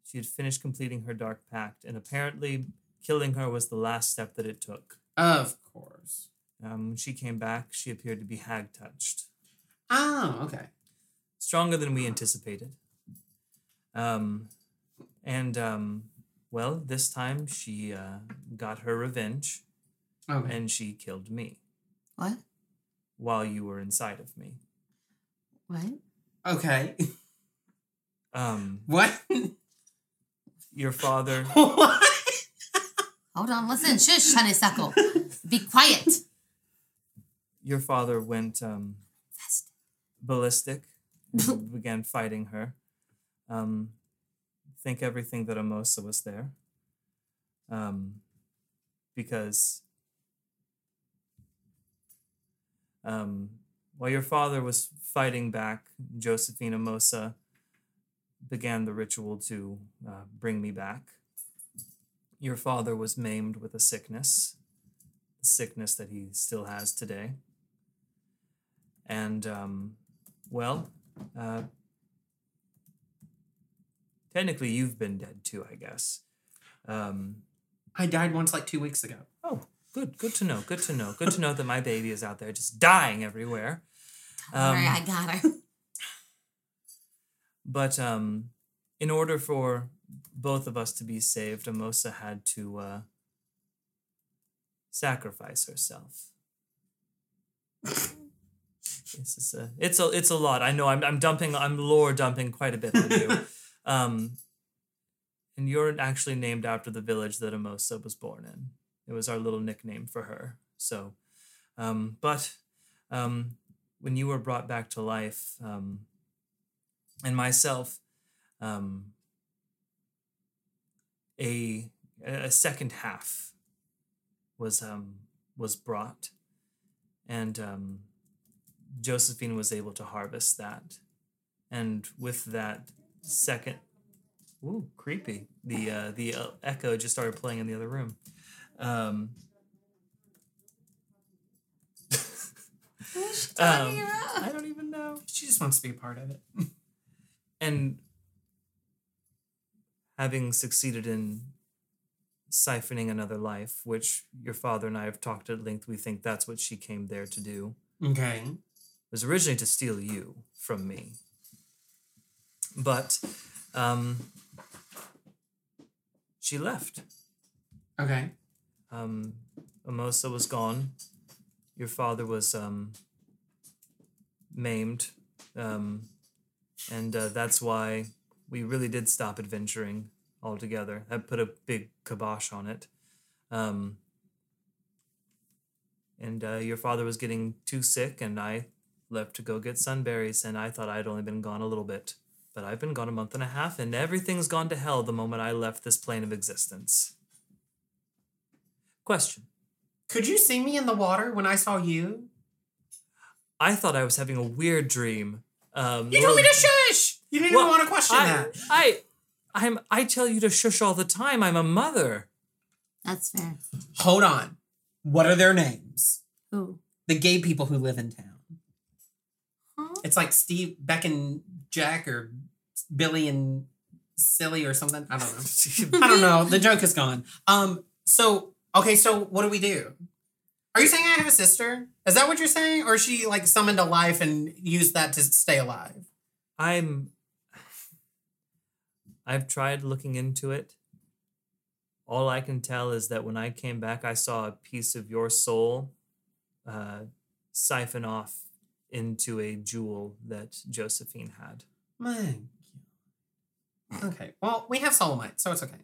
[SPEAKER 1] she had finished completing her dark pact, and apparently killing her was the last step that it took.
[SPEAKER 2] Of course.
[SPEAKER 1] Um, when she came back, she appeared to be hag touched.
[SPEAKER 2] Oh, okay.
[SPEAKER 1] stronger than we anticipated. Um, and um, well, this time she uh, got her revenge
[SPEAKER 2] Okay.
[SPEAKER 1] and she killed me
[SPEAKER 3] What?
[SPEAKER 1] while you were inside of me.
[SPEAKER 3] What?
[SPEAKER 2] Okay.
[SPEAKER 1] Um,
[SPEAKER 2] what?
[SPEAKER 1] Your father,
[SPEAKER 2] what?
[SPEAKER 3] Hold on, listen. Shush, honeysuckle. Be quiet.
[SPEAKER 1] your father went um, ballistic and began fighting her. Um, think everything that Amosa was there. Um, because um, while your father was fighting back, Josephine Amosa began the ritual to uh, bring me back. Your father was maimed with a sickness, the sickness that he still has today. And, um, well, uh, technically you've been dead too, I guess. Um,
[SPEAKER 2] I died once like two weeks ago.
[SPEAKER 1] oh, good, good to know, good to know, good to know that my baby is out there just dying everywhere.
[SPEAKER 3] All right,
[SPEAKER 1] Um,
[SPEAKER 3] I got her.
[SPEAKER 1] But um, in order for both of us to be saved, Amosa had to uh, sacrifice herself. This is a, it's a it's a lot. I know I'm I'm dumping I'm lore dumping quite a bit on you. um and you're actually named after the village that Amosa was born in. It was our little nickname for her. So um but um when you were brought back to life, um and myself, um a a second half was um was brought and um Josephine was able to harvest that. And with that second ooh, creepy. The uh the uh, echo just started playing in the other room. Um Um. I don't even know.
[SPEAKER 2] She just wants to be a part of it.
[SPEAKER 1] And having succeeded in siphoning another life, which your father and I have talked at length, we think that's what she came there to do.
[SPEAKER 2] Okay.
[SPEAKER 1] was originally to steal you from me. But um, she left.
[SPEAKER 2] Okay.
[SPEAKER 1] Um, Amosa was gone. Your father was um, maimed. Um, and uh, that's why we really did stop adventuring altogether. That put a big kibosh on it. Um, and uh, your father was getting too sick, and I left to go get sunberries, and I thought I'd only been gone a little bit. But I've been gone a month and a half, and everything's gone to hell the moment I left this plane of existence. Question.
[SPEAKER 2] Could you see me in the water when I saw you?
[SPEAKER 1] I thought I was having a weird dream. Um,
[SPEAKER 2] You told me to shush. You didn't
[SPEAKER 1] Well,
[SPEAKER 2] even want to question
[SPEAKER 1] I,
[SPEAKER 2] that.
[SPEAKER 1] I, I'm. I tell you to shush all the time. I'm a mother.
[SPEAKER 3] That's fair.
[SPEAKER 2] Hold on. What are their names?
[SPEAKER 3] Ooh.
[SPEAKER 2] The gay people who live in town.
[SPEAKER 3] Huh?
[SPEAKER 2] It's like Steve, Beck, and Jack, or Billy and Silly, or something. I don't know. I don't know. The joke is gone. Um. So okay. So what do we do? Are you saying I have a sister? Is that what you're saying, or is she like summoned to life and used that to stay alive?
[SPEAKER 1] I'm. I've tried looking into it. All I can tell is that when I came back, I saw a piece of your soul uh, siphon off into a jewel that Josephine had.
[SPEAKER 2] Man. Okay. Well, we have Solomite, so it's okay.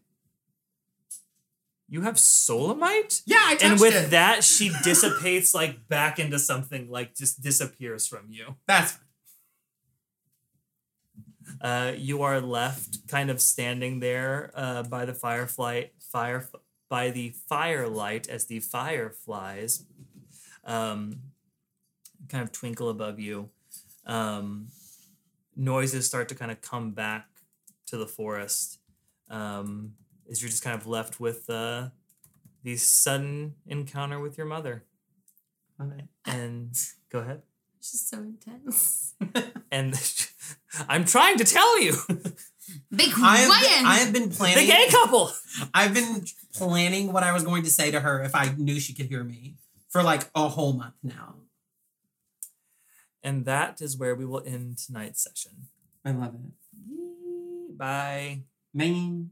[SPEAKER 1] You have solamite?
[SPEAKER 2] Yeah, I touched
[SPEAKER 1] And with
[SPEAKER 2] it.
[SPEAKER 1] that, she dissipates like back into something, like just disappears from you.
[SPEAKER 2] That's.
[SPEAKER 1] Uh, you are left kind of standing there uh, by the firefly fire by the firelight as the fireflies um, kind of twinkle above you. Um, noises start to kind of come back to the forest um, as you're just kind of left with uh, the sudden encounter with your mother.
[SPEAKER 2] Okay.
[SPEAKER 1] And go ahead.
[SPEAKER 3] It's just so intense.
[SPEAKER 1] And I'm trying to tell you,
[SPEAKER 3] Be
[SPEAKER 2] I have, been, I have been
[SPEAKER 1] the gay couple.
[SPEAKER 2] I've been planning what I was going to say to her if I knew she could hear me for like a whole month now.
[SPEAKER 1] And that is where we will end tonight's session.
[SPEAKER 2] I love it.
[SPEAKER 1] Bye.
[SPEAKER 2] Man.